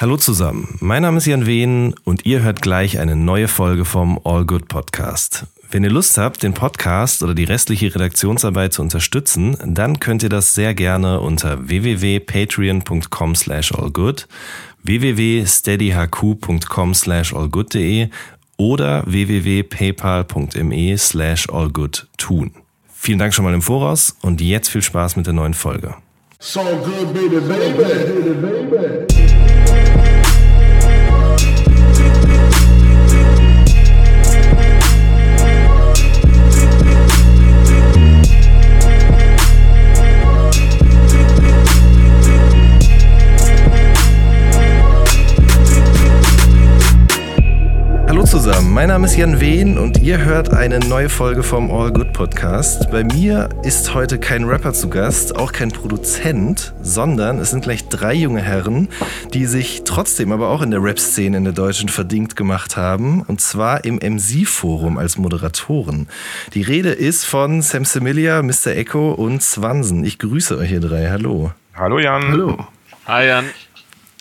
Hallo zusammen, mein Name ist Jan Wehn und ihr hört gleich eine neue Folge vom All Good Podcast. Wenn ihr Lust habt, den Podcast oder die restliche Redaktionsarbeit zu unterstützen, dann könnt ihr das sehr gerne unter www.patreon.com slash allgood, www.steadyhq.com slash allgood.de oder www.paypal.me slash allgood tun. Vielen Dank schon mal im Voraus und jetzt viel Spaß mit der neuen Folge. So good, baby, baby, baby, baby. Mein Name ist Jan Wehn und ihr hört eine neue Folge vom All Good Podcast. Bei mir ist heute kein Rapper zu Gast, auch kein Produzent, sondern es sind gleich drei junge Herren, die sich trotzdem aber auch in der Rap-Szene in der Deutschen verdient gemacht haben und zwar im MC-Forum als Moderatoren. Die Rede ist von Sam Semilia, Mr. Echo und Swansen. Ich grüße euch hier drei. Hallo. Hallo Jan. Hallo. Hi Jan.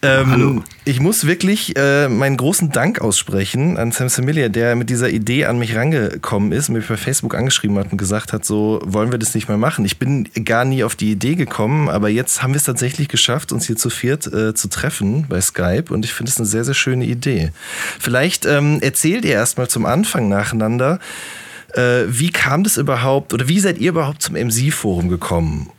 Ähm, Hallo. Ich muss wirklich äh, meinen großen Dank aussprechen an Sam Semilia, der mit dieser Idee an mich rangekommen ist, mich bei Facebook angeschrieben hat und gesagt hat, so wollen wir das nicht mehr machen. Ich bin gar nie auf die Idee gekommen, aber jetzt haben wir es tatsächlich geschafft, uns hier zu viert äh, zu treffen bei Skype und ich finde es eine sehr, sehr schöne Idee. Vielleicht ähm, erzählt ihr erstmal zum Anfang nacheinander, äh, wie kam das überhaupt oder wie seid ihr überhaupt zum MC-Forum gekommen?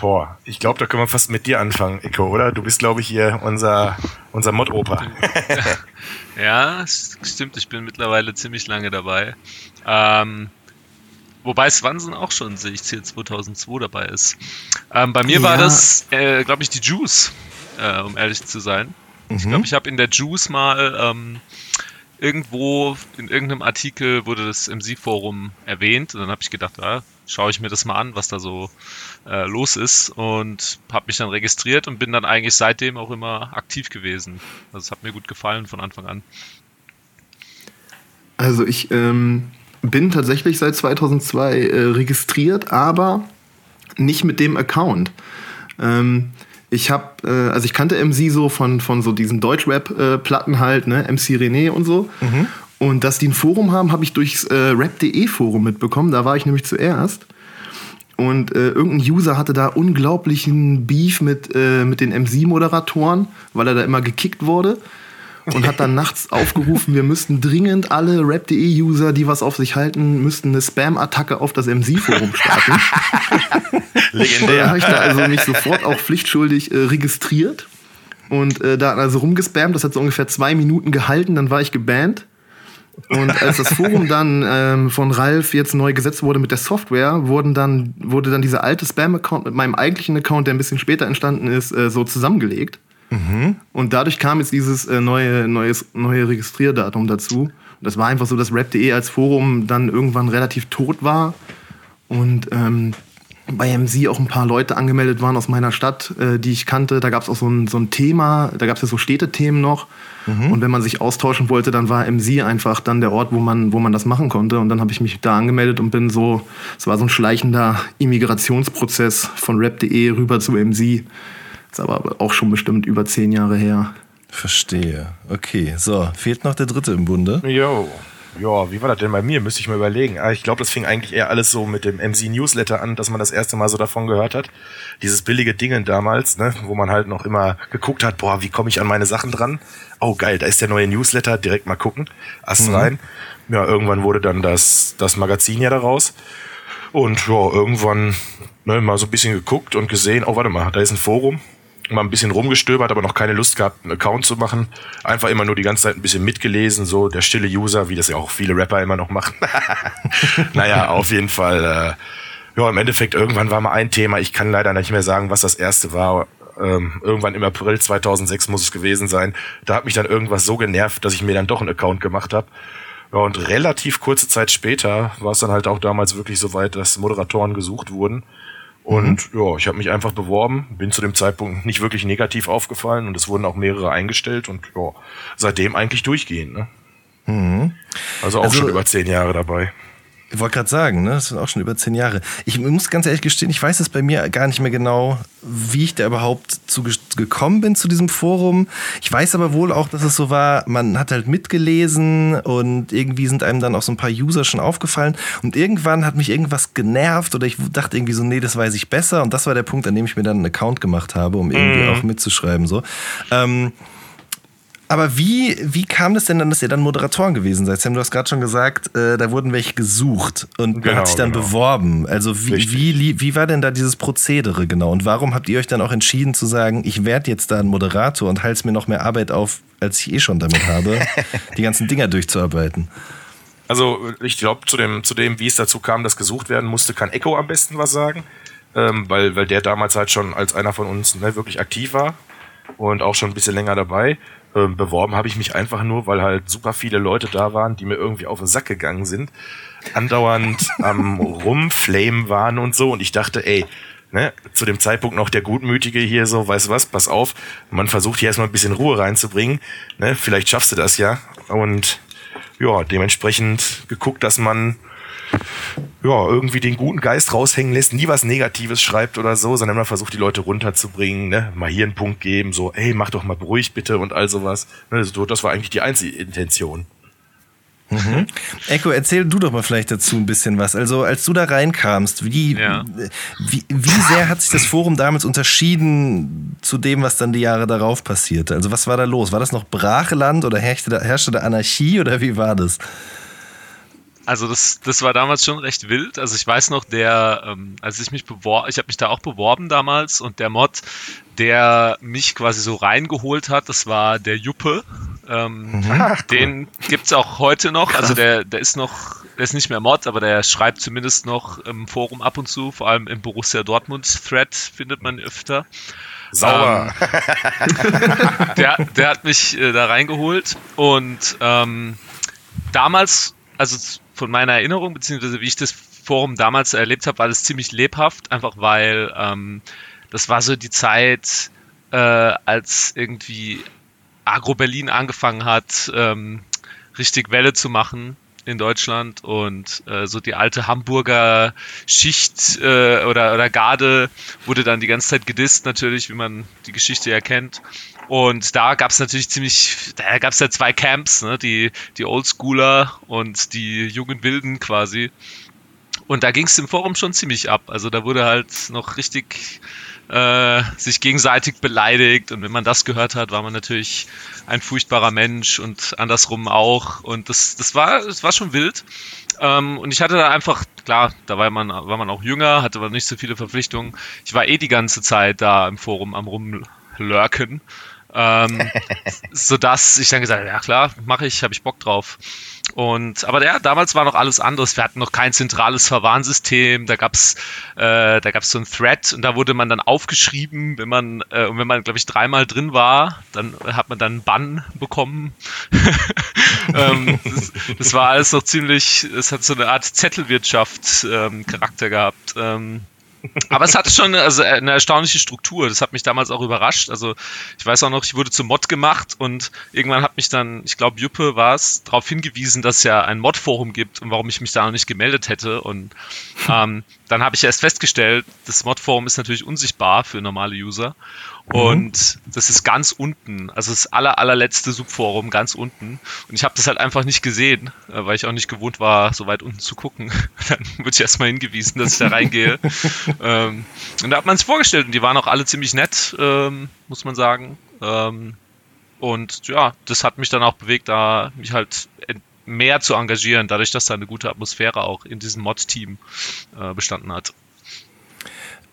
Boah, ich glaube, da können wir fast mit dir anfangen, Eko, oder? Du bist, glaube ich, hier unser, unser Mod-Opa. Ja, stimmt, ich bin mittlerweile ziemlich lange dabei. Ähm, wobei Swanson auch schon, sehe ich hier 2002 dabei ist. Ähm, bei mir war Ja. das, äh, glaube ich, die Juice, äh, um ehrlich zu sein. Ich glaube, ich habe in der Juice mal ähm, irgendwo in irgendeinem Artikel wurde das MC-Forum erwähnt und dann habe ich gedacht, ja, schaue ich mir das mal an, was da so äh, los ist und habe mich dann registriert und bin dann eigentlich seitdem auch immer aktiv gewesen. Also es hat mir gut gefallen von Anfang an. Also ich ähm, bin tatsächlich seit 2002 äh, registriert, aber nicht mit dem Account. Ähm, ich habe, äh, also ich kannte MC so von, von so diesen Deutschrap-Platten halt, ne, MC René und so. Und dass die ein Forum haben, habe ich durchs äh, rap.de Forum mitbekommen. Da war ich nämlich zuerst. Und äh, irgendein User hatte da unglaublichen Beef mit, äh, mit den MC-Moderatoren, weil er da immer gekickt wurde. Und hat dann nachts aufgerufen, wir müssten dringend alle Rap.de-User, die was auf sich halten, müssten eine Spam-Attacke auf das MC-Forum starten. Und dann Legendär. habe ich da also mich sofort auch pflichtschuldig äh, registriert und äh, da also rumgespammt. Das hat so ungefähr zwei Minuten gehalten, dann war ich gebannt. Und als das Forum dann ähm, von Ralf jetzt neu gesetzt wurde mit der Software, wurden dann, wurde dann dieser alte Spam-Account mit meinem eigentlichen Account, der ein bisschen später entstanden ist, äh, so zusammengelegt. Und dadurch kam jetzt dieses äh, neue, neues, neue Registrierdatum dazu. Und das war einfach so, dass rap.de als Forum dann irgendwann relativ tot war. Und ähm, bei MC auch ein paar Leute angemeldet waren aus meiner Stadt, äh, die ich kannte. Da gab es auch so ein, so ein Thema, da gab es ja so Städtethemen noch. Und wenn man sich austauschen wollte, dann war MC einfach dann der Ort, wo man, wo man das machen konnte. Und dann habe ich mich da angemeldet und bin so, es war so ein schleichender Immigrationsprozess von rap.de rüber zu MC. Ist aber auch schon bestimmt über zehn Jahre her. Verstehe. Okay, so, fehlt noch der dritte im Bunde. Jo. Ja, wie war das denn bei mir? Müsste ich mal überlegen. Ah, Ich glaube, das fing eigentlich eher alles so mit dem MC-Newsletter an, dass man das erste Mal so davon gehört hat. Dieses billige Dingen damals, ne, wo man halt noch immer geguckt hat, boah, wie komme ich an meine Sachen dran? Oh, geil, da ist der neue Newsletter, direkt mal gucken. Ast rein. Ja, irgendwann wurde dann das, das Magazin ja daraus. Und ja, irgendwann ne, mal so ein bisschen geguckt und gesehen, oh, warte mal, da ist ein Forum. Mal ein bisschen rumgestöbert, aber noch keine Lust gehabt, einen Account zu machen. Einfach immer nur die ganze Zeit ein bisschen mitgelesen, so der stille User, wie das ja auch viele Rapper immer noch machen. naja, auf jeden Fall. Äh, ja, im Endeffekt, irgendwann war mal ein Thema. Ich kann leider nicht mehr sagen, was das erste war. Ähm, irgendwann im April 2006 muss es gewesen sein. Da hat mich dann irgendwas so genervt, dass ich mir dann doch einen Account gemacht habe. Ja, und relativ kurze Zeit später war es dann halt auch damals wirklich so weit, dass Moderatoren gesucht wurden. Und ja, ich habe mich einfach beworben, bin zu dem Zeitpunkt nicht wirklich negativ aufgefallen und es wurden auch mehrere eingestellt und ja, seitdem eigentlich durchgehend. Ne? Also auch Also- schon über zehn Jahre dabei. Ich wollte gerade sagen, ne? das sind auch schon über zehn Jahre. Ich muss ganz ehrlich gestehen, ich weiß es bei mir gar nicht mehr genau, wie ich da überhaupt zu gekommen bin zu diesem Forum. Ich weiß aber wohl auch, dass es so war, man hat halt mitgelesen und irgendwie sind einem dann auch so ein paar User schon aufgefallen und irgendwann hat mich irgendwas genervt oder ich dachte irgendwie so, nee, das weiß ich besser und das war der Punkt, an dem ich mir dann einen Account gemacht habe, um irgendwie mm. auch mitzuschreiben so. Ähm, aber wie, wie kam das denn dann, dass ihr dann Moderatoren gewesen seid? Sam, du hast gerade schon gesagt, äh, da wurden welche gesucht und genau, hat sich dann genau. beworben. Also wie, wie, wie war denn da dieses Prozedere genau? Und warum habt ihr euch dann auch entschieden zu sagen, ich werde jetzt da ein Moderator und halte mir noch mehr Arbeit auf, als ich eh schon damit habe, die ganzen Dinger durchzuarbeiten? Also ich glaube, zu dem, zu dem, wie es dazu kam, dass gesucht werden musste, kann Echo am besten was sagen. Ähm, weil, weil der damals halt schon als einer von uns ne, wirklich aktiv war und auch schon ein bisschen länger dabei. Ähm, beworben habe ich mich einfach nur, weil halt super viele Leute da waren, die mir irgendwie auf den Sack gegangen sind, andauernd am Rumflame waren und so. Und ich dachte, ey, ne, zu dem Zeitpunkt noch der Gutmütige hier so, weißt du was, pass auf, man versucht hier erstmal ein bisschen Ruhe reinzubringen, ne, vielleicht schaffst du das ja. Und ja, dementsprechend geguckt, dass man ja, irgendwie den guten Geist raushängen lässt, nie was Negatives schreibt oder so, sondern immer versucht, die Leute runterzubringen, ne? mal hier einen Punkt geben, so, ey, mach doch mal beruhigt bitte und all sowas. Ne? So, das war eigentlich die einzige Intention. Mhm. Echo, erzähl du doch mal vielleicht dazu ein bisschen was. Also, als du da reinkamst, wie, ja. wie, wie sehr hat sich das Forum damals unterschieden zu dem, was dann die Jahre darauf passierte? Also, was war da los? War das noch Brachland oder herrschte da, herrschte da Anarchie oder wie war das? Also das, das war damals schon recht wild. Also ich weiß noch, der, ähm, als ich mich beworben, ich habe mich da auch beworben damals und der Mod, der mich quasi so reingeholt hat, das war der Juppe. Ähm, mhm. Ach, den gibt's auch heute noch. Also der, der ist noch, der ist nicht mehr Mod, aber der schreibt zumindest noch im Forum ab und zu, vor allem im Borussia Dortmund Thread findet man öfter. Sauer. Ähm, der, der hat mich äh, da reingeholt und ähm, damals, also von meiner Erinnerung, beziehungsweise wie ich das Forum damals erlebt habe, war das ziemlich lebhaft, einfach weil ähm, das war so die Zeit, äh, als irgendwie Agro Berlin angefangen hat, ähm, richtig Welle zu machen in Deutschland und äh, so die alte Hamburger Schicht äh, oder, oder Garde wurde dann die ganze Zeit gedisst natürlich, wie man die Geschichte ja kennt. Und da gab es natürlich ziemlich, da gab es ja zwei Camps, ne? die, die Oldschooler und die jungen Wilden quasi. Und da ging es im Forum schon ziemlich ab. Also da wurde halt noch richtig äh, sich gegenseitig beleidigt. Und wenn man das gehört hat, war man natürlich ein furchtbarer Mensch und andersrum auch. Und das, das, war, das war schon wild. Ähm, und ich hatte da einfach, klar, da war man, war man auch jünger, hatte aber nicht so viele Verpflichtungen. Ich war eh die ganze Zeit da im Forum am Rumlurken ähm, sodass ich dann gesagt habe, ja klar, mache ich, habe ich Bock drauf. Und aber ja, damals war noch alles anderes. Wir hatten noch kein zentrales Verwarnsystem. Da gab's, äh, da gab's so ein Thread und da wurde man dann aufgeschrieben, wenn man, äh, und wenn man, glaube ich, dreimal drin war, dann hat man dann einen Bann bekommen. ähm, das, das, war alles noch ziemlich, es hat so eine Art Zettelwirtschaft ähm, Charakter gehabt. Ähm, aber es hatte schon also eine erstaunliche Struktur. Das hat mich damals auch überrascht. Also ich weiß auch noch, ich wurde zum Mod gemacht und irgendwann hat mich dann, ich glaube, Juppe war es, darauf hingewiesen, dass es ja ein Mod-Forum gibt und warum ich mich da noch nicht gemeldet hätte. Und ähm, dann habe ich erst festgestellt, das Mod-Forum ist natürlich unsichtbar für normale User. Mhm. Und das ist ganz unten, also das aller, allerletzte Subforum ganz unten. Und ich habe das halt einfach nicht gesehen, äh, weil ich auch nicht gewohnt war, so weit unten zu gucken. Dann wurde ich erstmal hingewiesen, dass ich da reingehe. ähm, und da hat man sich vorgestellt und die waren auch alle ziemlich nett, ähm, muss man sagen. Ähm, und ja, das hat mich dann auch bewegt, da mich halt mehr zu engagieren, dadurch, dass da eine gute Atmosphäre auch in diesem Mod-Team äh, bestanden hat.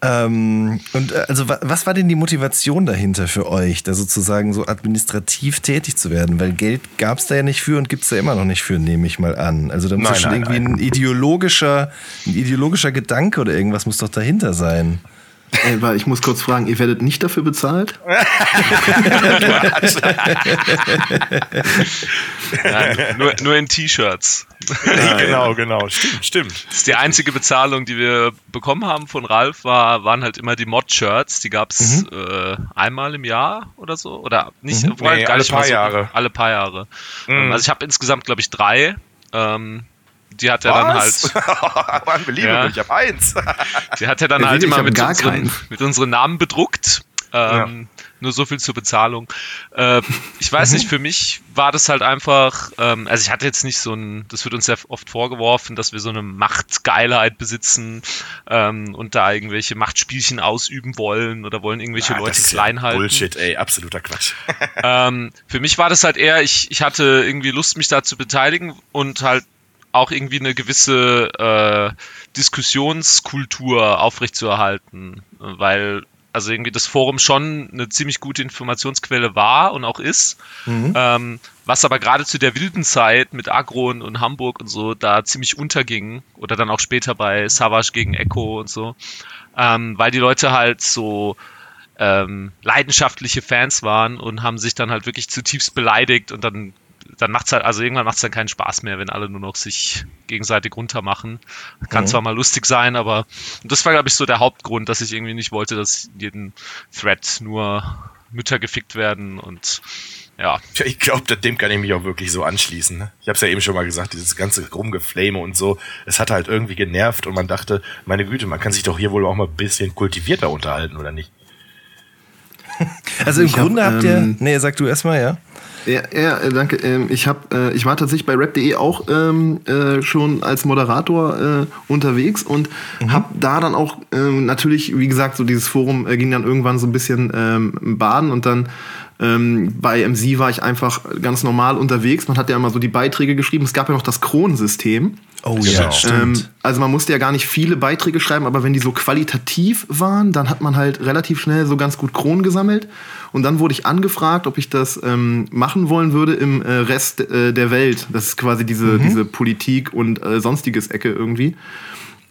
Ähm, und äh, also was war denn die Motivation dahinter für euch, da sozusagen so administrativ tätig zu werden? Weil Geld gab es da ja nicht für und gibt es da immer noch nicht für, nehme ich mal an. Also da muss nein, schon nein, irgendwie nein. ein ideologischer, ein ideologischer Gedanke oder irgendwas muss doch dahinter sein. Ey, weil ich muss kurz fragen, ihr werdet nicht dafür bezahlt? Nein, nur, nur in T-Shirts. genau, genau. Stimmt, stimmt. Das ist die einzige Bezahlung, die wir bekommen haben von Ralf, war, waren halt immer die Mod-Shirts. Die gab es mhm. äh, einmal im Jahr oder so. Oder nicht, mhm. nee, alle, paar so, Jahre. alle paar Jahre. Mhm. Also ich habe insgesamt, glaube ich, drei. Ähm, die hat er dann halt. Unbelievable, ja. ich habe eins. die hat er dann halt immer mit unseren, mit unseren Namen bedruckt. Ähm, ja. Nur so viel zur Bezahlung. Äh, ich weiß nicht, für mich war das halt einfach, ähm, also ich hatte jetzt nicht so ein, das wird uns ja oft vorgeworfen, dass wir so eine Machtgeilheit besitzen ähm, und da irgendwelche Machtspielchen ausüben wollen oder wollen irgendwelche ja, Leute klein halten. Bullshit, ey, absoluter Quatsch. ähm, für mich war das halt eher, ich, ich hatte irgendwie Lust, mich da zu beteiligen und halt auch irgendwie eine gewisse äh, Diskussionskultur aufrechtzuerhalten, weil also irgendwie das Forum schon eine ziemlich gute Informationsquelle war und auch ist, mhm. ähm, was aber gerade zu der wilden Zeit mit Agron und Hamburg und so da ziemlich unterging oder dann auch später bei Savage gegen Echo und so, ähm, weil die Leute halt so ähm, leidenschaftliche Fans waren und haben sich dann halt wirklich zutiefst beleidigt und dann dann macht's halt, also irgendwann macht es dann keinen Spaß mehr, wenn alle nur noch sich gegenseitig runtermachen. Kann mhm. zwar mal lustig sein, aber das war, glaube ich, so der Hauptgrund, dass ich irgendwie nicht wollte, dass jeden Thread nur Mütter gefickt werden und ja. Ich glaube, dem kann ich mich auch wirklich so anschließen. Ne? Ich habe es ja eben schon mal gesagt, dieses ganze Rumgeflame und so, es hat halt irgendwie genervt und man dachte, meine Güte, man kann sich doch hier wohl auch mal ein bisschen kultivierter unterhalten, oder nicht? Also im ich Grunde hab, habt ihr. Ähm, nee, sag du erstmal, ja. Ja, ja äh, danke. Ähm, ich, hab, äh, ich war tatsächlich bei rap.de auch ähm, äh, schon als Moderator äh, unterwegs und mhm. habe da dann auch ähm, natürlich, wie gesagt, so dieses Forum äh, ging dann irgendwann so ein bisschen ähm, baden und dann ähm, bei MC war ich einfach ganz normal unterwegs. Man hat ja immer so die Beiträge geschrieben. Es gab ja noch das Kronensystem. Oh ja, genau. stimmt. Ähm, also man musste ja gar nicht viele Beiträge schreiben, aber wenn die so qualitativ waren, dann hat man halt relativ schnell so ganz gut Kronen gesammelt. Und dann wurde ich angefragt, ob ich das ähm, machen wollen würde im äh, Rest äh, der Welt. Das ist quasi diese, mhm. diese Politik und äh, sonstiges Ecke irgendwie.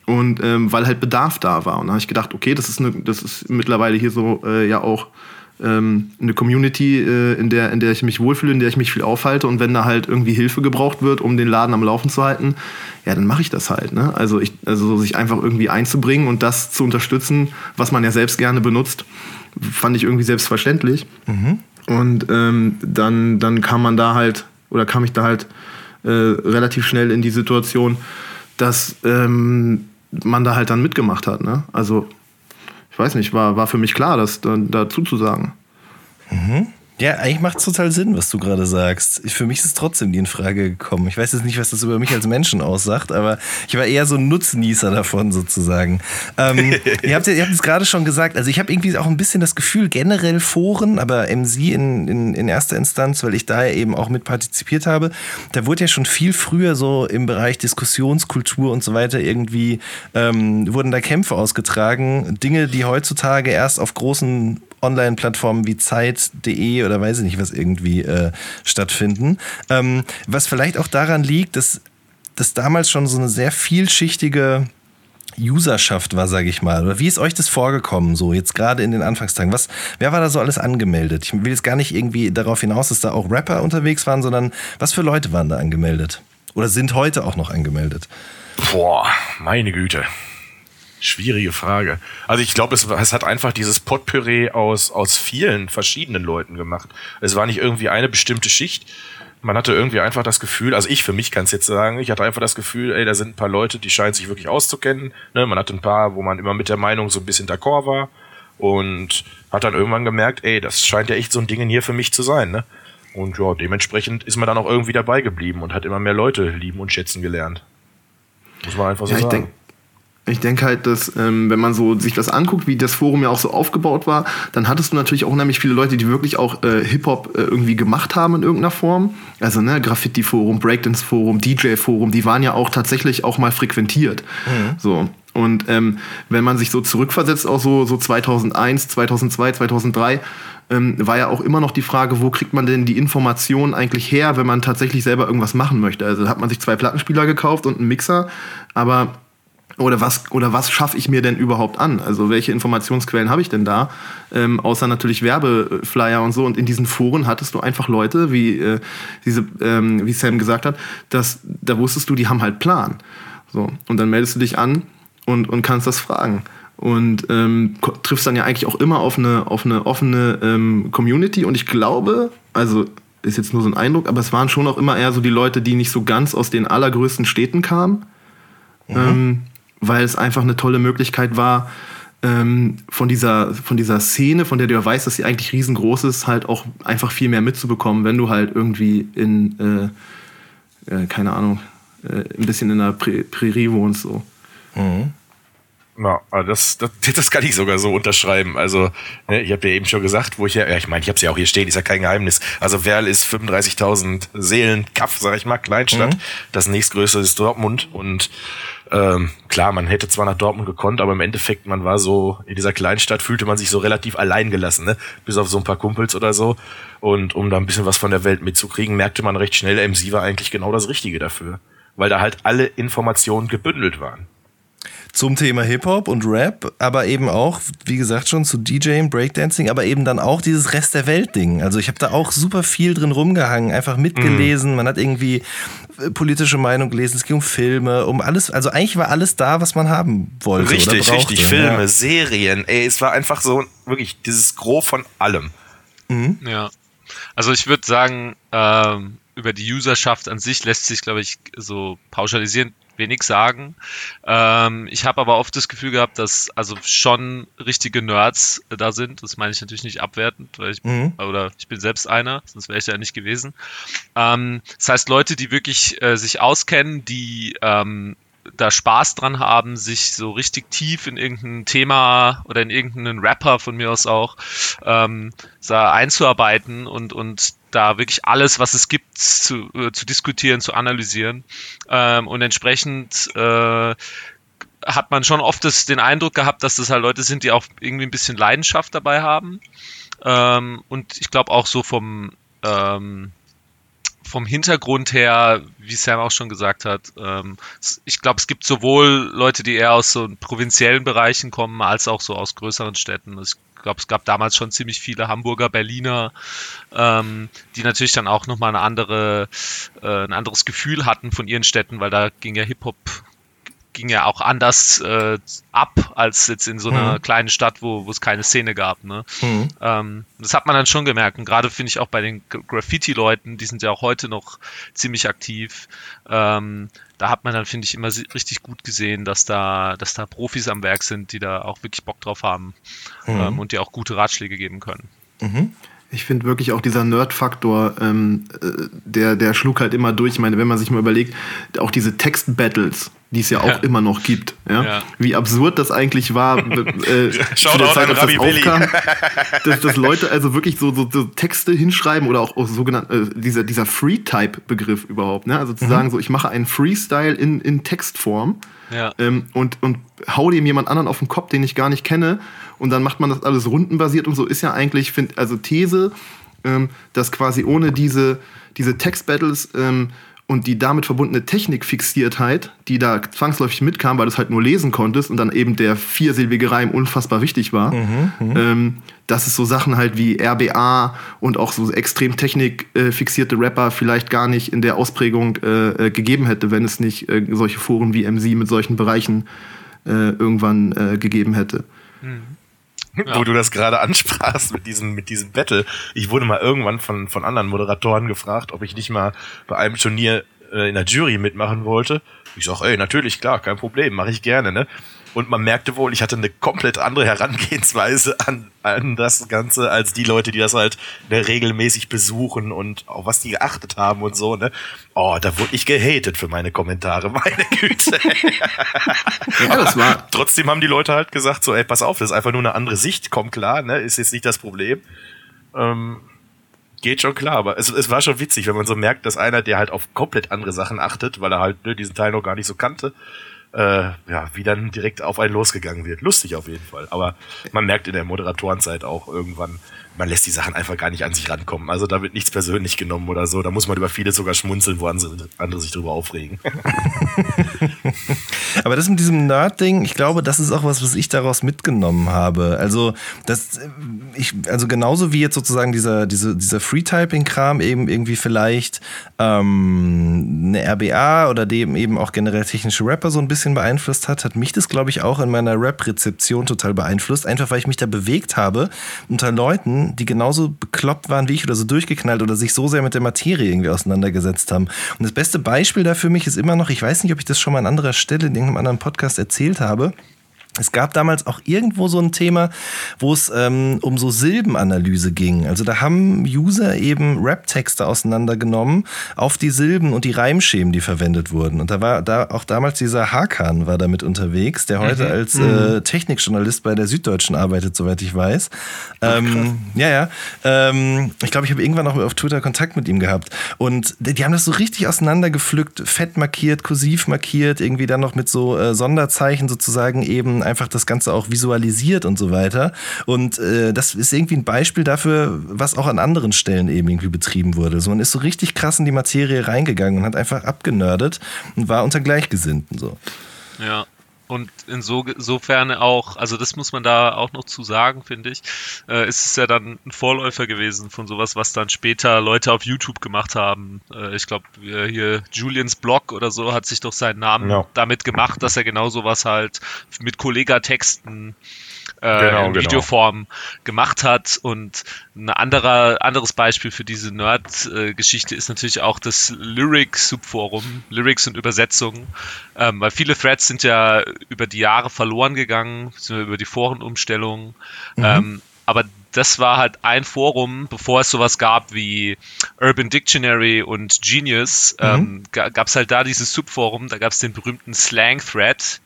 Und ähm, weil halt Bedarf da war. Und dann habe ich gedacht, okay, das ist, eine, das ist mittlerweile hier so äh, ja auch ähm, eine Community, äh, in, der, in der ich mich wohlfühle, in der ich mich viel aufhalte und wenn da halt irgendwie Hilfe gebraucht wird, um den Laden am Laufen zu halten, ja, dann mache ich das halt. Ne? Also, ich, also sich einfach irgendwie einzubringen und das zu unterstützen, was man ja selbst gerne benutzt, fand ich irgendwie selbstverständlich. Mhm. Und ähm, dann, dann kam man da halt, oder kam ich da halt äh, relativ schnell in die Situation, dass ähm, man da halt dann mitgemacht hat. Ne? Also ich weiß nicht, war, war für mich klar, das dazu zu sagen. Mhm. Ja, eigentlich macht es total Sinn, was du gerade sagst. Für mich ist es trotzdem die in Frage gekommen. Ich weiß jetzt nicht, was das über mich als Menschen aussagt, aber ich war eher so ein Nutznießer davon sozusagen. Ähm, ihr habt es ja, gerade schon gesagt, also ich habe irgendwie auch ein bisschen das Gefühl, generell Foren, aber MC in, in, in erster Instanz, weil ich da eben auch mit partizipiert habe, da wurde ja schon viel früher so im Bereich Diskussionskultur und so weiter irgendwie, ähm, wurden da Kämpfe ausgetragen. Dinge, die heutzutage erst auf großen Online-Plattformen wie Zeit.de oder weiß ich nicht was irgendwie äh, stattfinden. Ähm, was vielleicht auch daran liegt, dass das damals schon so eine sehr vielschichtige Userschaft war, sage ich mal. Oder wie ist euch das vorgekommen, so jetzt gerade in den Anfangstagen? Was, wer war da so alles angemeldet? Ich will jetzt gar nicht irgendwie darauf hinaus, dass da auch Rapper unterwegs waren, sondern was für Leute waren da angemeldet? Oder sind heute auch noch angemeldet? Boah, meine Güte. Schwierige Frage. Also ich glaube, es, es, hat einfach dieses Potpüree aus, aus vielen verschiedenen Leuten gemacht. Es war nicht irgendwie eine bestimmte Schicht. Man hatte irgendwie einfach das Gefühl, also ich für mich kann es jetzt sagen, ich hatte einfach das Gefühl, ey, da sind ein paar Leute, die scheinen sich wirklich auszukennen. Ne? Man hatte ein paar, wo man immer mit der Meinung so ein bisschen d'accord war und hat dann irgendwann gemerkt, ey, das scheint ja echt so ein Ding hier für mich zu sein. Ne? Und ja, dementsprechend ist man dann auch irgendwie dabei geblieben und hat immer mehr Leute lieben und schätzen gelernt. Muss man einfach so ja, sagen. Ich denke halt, dass ähm, wenn man so sich das anguckt, wie das Forum ja auch so aufgebaut war, dann hattest du natürlich auch unheimlich viele Leute, die wirklich auch äh, Hip-Hop äh, irgendwie gemacht haben in irgendeiner Form. Also ne, Graffiti-Forum, Breakdance-Forum, DJ-Forum, die waren ja auch tatsächlich auch mal frequentiert. Mhm. So. Und ähm, wenn man sich so zurückversetzt, auch so, so 2001, 2002, 2003, ähm, war ja auch immer noch die Frage, wo kriegt man denn die Informationen eigentlich her, wenn man tatsächlich selber irgendwas machen möchte. Also hat man sich zwei Plattenspieler gekauft und einen Mixer, aber oder was, oder was schaffe ich mir denn überhaupt an? Also welche Informationsquellen habe ich denn da? Ähm, außer natürlich Werbeflyer und so. Und in diesen Foren hattest du einfach Leute, wie, äh, diese, ähm, wie Sam gesagt hat, dass, da wusstest du, die haben halt Plan. So. Und dann meldest du dich an und, und kannst das fragen. Und ähm, triffst dann ja eigentlich auch immer auf eine, auf eine offene ähm, Community. Und ich glaube, also ist jetzt nur so ein Eindruck, aber es waren schon auch immer eher so die Leute, die nicht so ganz aus den allergrößten Städten kamen, mhm. Weil es einfach eine tolle Möglichkeit war, ähm, von, dieser, von dieser Szene, von der du ja weißt, dass sie eigentlich riesengroß ist, halt auch einfach viel mehr mitzubekommen, wenn du halt irgendwie in, äh, äh, keine Ahnung, äh, ein bisschen in der Prä Prärie wohnst. So. Mhm. Ja, also das, das, das kann ich sogar so unterschreiben. Also, ne, ich habe ja eben schon gesagt, wo ich ja, ja ich meine, ich habe es ja auch hier stehen, ist ja kein Geheimnis. Also Werl ist 35.000 Seelen, Kaff, sag ich mal, Kleinstadt. Mhm. Das nächstgrößte ist Dortmund und ähm, klar, man hätte zwar nach Dortmund gekonnt, aber im Endeffekt, man war so, in dieser Kleinstadt fühlte man sich so relativ allein gelassen, ne? Bis auf so ein paar Kumpels oder so. Und um da ein bisschen was von der Welt mitzukriegen, merkte man recht schnell, MC war eigentlich genau das Richtige dafür. Weil da halt alle Informationen gebündelt waren zum Thema Hip-Hop und Rap, aber eben auch, wie gesagt, schon zu DJing, Breakdancing, aber eben dann auch dieses Rest der Welt-Ding. Also ich habe da auch super viel drin rumgehangen, einfach mitgelesen. Mm. Man hat irgendwie äh, politische Meinung gelesen, es ging um Filme, um alles. Also eigentlich war alles da, was man haben wollte. Richtig, richtig. Filme, ja. Serien. Ey, es war einfach so wirklich dieses Gros von allem. Mhm. Ja. Also ich würde sagen, ähm, über die Userschaft an sich lässt sich, glaube ich, so pauschalisieren wenig sagen. Ähm, ich habe aber oft das Gefühl gehabt, dass also schon richtige Nerds da sind. Das meine ich natürlich nicht abwertend, weil ich mhm. oder ich bin selbst einer, sonst wäre ich ja nicht gewesen. Ähm, das heißt, Leute, die wirklich äh, sich auskennen, die ähm, da Spaß dran haben, sich so richtig tief in irgendein Thema oder in irgendeinen Rapper von mir aus auch ähm, einzuarbeiten und, und da wirklich alles, was es gibt, zu, äh, zu diskutieren, zu analysieren. Ähm, und entsprechend äh, hat man schon oft das, den Eindruck gehabt, dass das halt Leute sind, die auch irgendwie ein bisschen Leidenschaft dabei haben. Ähm, und ich glaube auch so vom, ähm, vom Hintergrund her, wie Sam auch schon gesagt hat, ähm, ich glaube, es gibt sowohl Leute, die eher aus so provinziellen Bereichen kommen, als auch so aus größeren Städten. Ich glaube, es gab damals schon ziemlich viele Hamburger, Berliner, ähm, die natürlich dann auch nochmal eine andere, äh, ein anderes Gefühl hatten von ihren Städten, weil da ging ja Hip-Hop ging ja auch anders äh, ab als jetzt in so einer mhm. kleinen Stadt, wo, es keine Szene gab. Ne? Mhm. Ähm, das hat man dann schon gemerkt. Und gerade finde ich auch bei den Graffiti-Leuten, die sind ja auch heute noch ziemlich aktiv. Ähm, da hat man dann, finde ich, immer richtig gut gesehen, dass da, dass da Profis am Werk sind, die da auch wirklich Bock drauf haben mhm. ähm, und die auch gute Ratschläge geben können. Mhm. Ich finde wirklich auch dieser Nerd-Faktor, ähm, äh, der, der schlug halt immer durch. Ich meine, wenn man sich mal überlegt, auch diese Text-Battles, die es ja auch ja. immer noch gibt. Ja? ja? Wie absurd das eigentlich war, äh, zu der Zeit, als das aufkam, dass, dass, Leute also wirklich so, so, so Texte hinschreiben oder auch, auch sogenannt, äh, dieser, dieser Free-Type-Begriff überhaupt. Ne? Also zu mhm. sagen, so ich mache einen Freestyle in, in Textform ja. ähm, und, und hau dem jemand anderen auf den Kopf, den ich gar nicht kenne und dann macht man das alles rundenbasiert und so ist ja eigentlich, find, also These, ähm, dass quasi ohne diese, diese Text-Battles ähm, und die damit verbundene Technikfixiertheit, die da zwangsläufig mitkam, weil du es halt nur lesen konntest und dann eben der viersilbige Reim unfassbar wichtig war, mhm, mhm. ähm, dass es so Sachen halt wie RBA und auch so extrem technikfixierte Rapper vielleicht gar nicht in der Ausprägung äh, äh, gegeben hätte, wenn es nicht äh, solche Foren wie MC mit solchen Bereichen äh, irgendwann äh, gegeben hätte. Mhm. Ja. Wo du das gerade ansprachst mit diesem, mit diesem Battle. Ich wurde mal irgendwann von, von anderen Moderatoren gefragt, ob ich nicht mal bei einem Turnier äh, in der Jury mitmachen wollte. Ich sag, ey, natürlich, klar, kein Problem, mache ich gerne, ne? Und man merkte wohl, ich hatte eine komplett andere Herangehensweise an, an das Ganze als die Leute, die das halt ne, regelmäßig besuchen und auf was die geachtet haben und so, ne? Oh, da wurde ich gehatet für meine Kommentare, meine Güte. ja, das war. Trotzdem haben die Leute halt gesagt, so, ey, pass auf, das ist einfach nur eine andere Sicht, komm klar, ne? Ist jetzt nicht das Problem. Ähm, geht schon klar, aber es, es war schon witzig, wenn man so merkt, dass einer, der halt auf komplett andere Sachen achtet, weil er halt ne, diesen Teil noch gar nicht so kannte, äh, ja, wie dann direkt auf einen losgegangen wird. Lustig auf jeden Fall. Aber man merkt in der Moderatorenzeit auch irgendwann, man lässt die Sachen einfach gar nicht an sich rankommen. Also da wird nichts persönlich genommen oder so. Da muss man über viele sogar schmunzeln, wo andere sich drüber aufregen. Aber das mit diesem Nerd-Ding, ich glaube, das ist auch was, was ich daraus mitgenommen habe. Also, das, ich, also genauso wie jetzt sozusagen dieser, diese, dieser Free-Typing-Kram eben irgendwie vielleicht ähm, eine RBA oder dem eben auch generell technische Rapper so ein bisschen beeinflusst hat, hat mich das, glaube ich, auch in meiner Rap-Rezeption total beeinflusst. Einfach weil ich mich da bewegt habe unter Leuten, die genauso bekloppt waren wie ich oder so durchgeknallt oder sich so sehr mit der Materie irgendwie auseinandergesetzt haben. Und das beste Beispiel da für mich ist immer noch, ich weiß nicht, ob ich das schon mal an anderer Stelle in irgendeinem anderen Podcast erzählt habe. Es gab damals auch irgendwo so ein Thema, wo es ähm, um so Silbenanalyse ging. Also da haben User eben Rap-Texte auseinandergenommen auf die Silben und die Reimschemen, die verwendet wurden. Und da war da auch damals dieser Hakan war damit unterwegs, der heute mhm. als äh, mhm. Technikjournalist bei der Süddeutschen arbeitet, soweit ich weiß. Ach, ähm, ja, ja. Ähm, ich glaube, ich habe irgendwann auch auf Twitter Kontakt mit ihm gehabt. Und die haben das so richtig auseinandergepflückt, fett markiert, kursiv markiert, irgendwie dann noch mit so äh, Sonderzeichen sozusagen eben einfach das Ganze auch visualisiert und so weiter. Und äh, das ist irgendwie ein Beispiel dafür, was auch an anderen Stellen eben irgendwie betrieben wurde. Also man ist so richtig krass in die Materie reingegangen und hat einfach abgenördet und war unter Gleichgesinnten so. Ja. Und insofern auch, also das muss man da auch noch zu sagen, finde ich, äh, ist es ja dann ein Vorläufer gewesen von sowas, was dann später Leute auf YouTube gemacht haben. Äh, ich glaube, hier Julians Blog oder so hat sich doch seinen Namen ja. damit gemacht, dass er genau sowas halt mit Kollegatexten äh, genau, in genau. Videoform gemacht hat. Und ein anderer, anderes Beispiel für diese Nerd-Geschichte ist natürlich auch das Lyric-Subforum, Lyrics und Übersetzungen, ähm, weil viele Threads sind ja über die Jahre verloren gegangen, über die Forenumstellung. Mhm. Ähm, aber das war halt ein Forum, bevor es sowas gab wie Urban Dictionary und Genius, mhm. ähm, gab es halt da dieses Subforum, da gab es den berühmten Slang-Thread,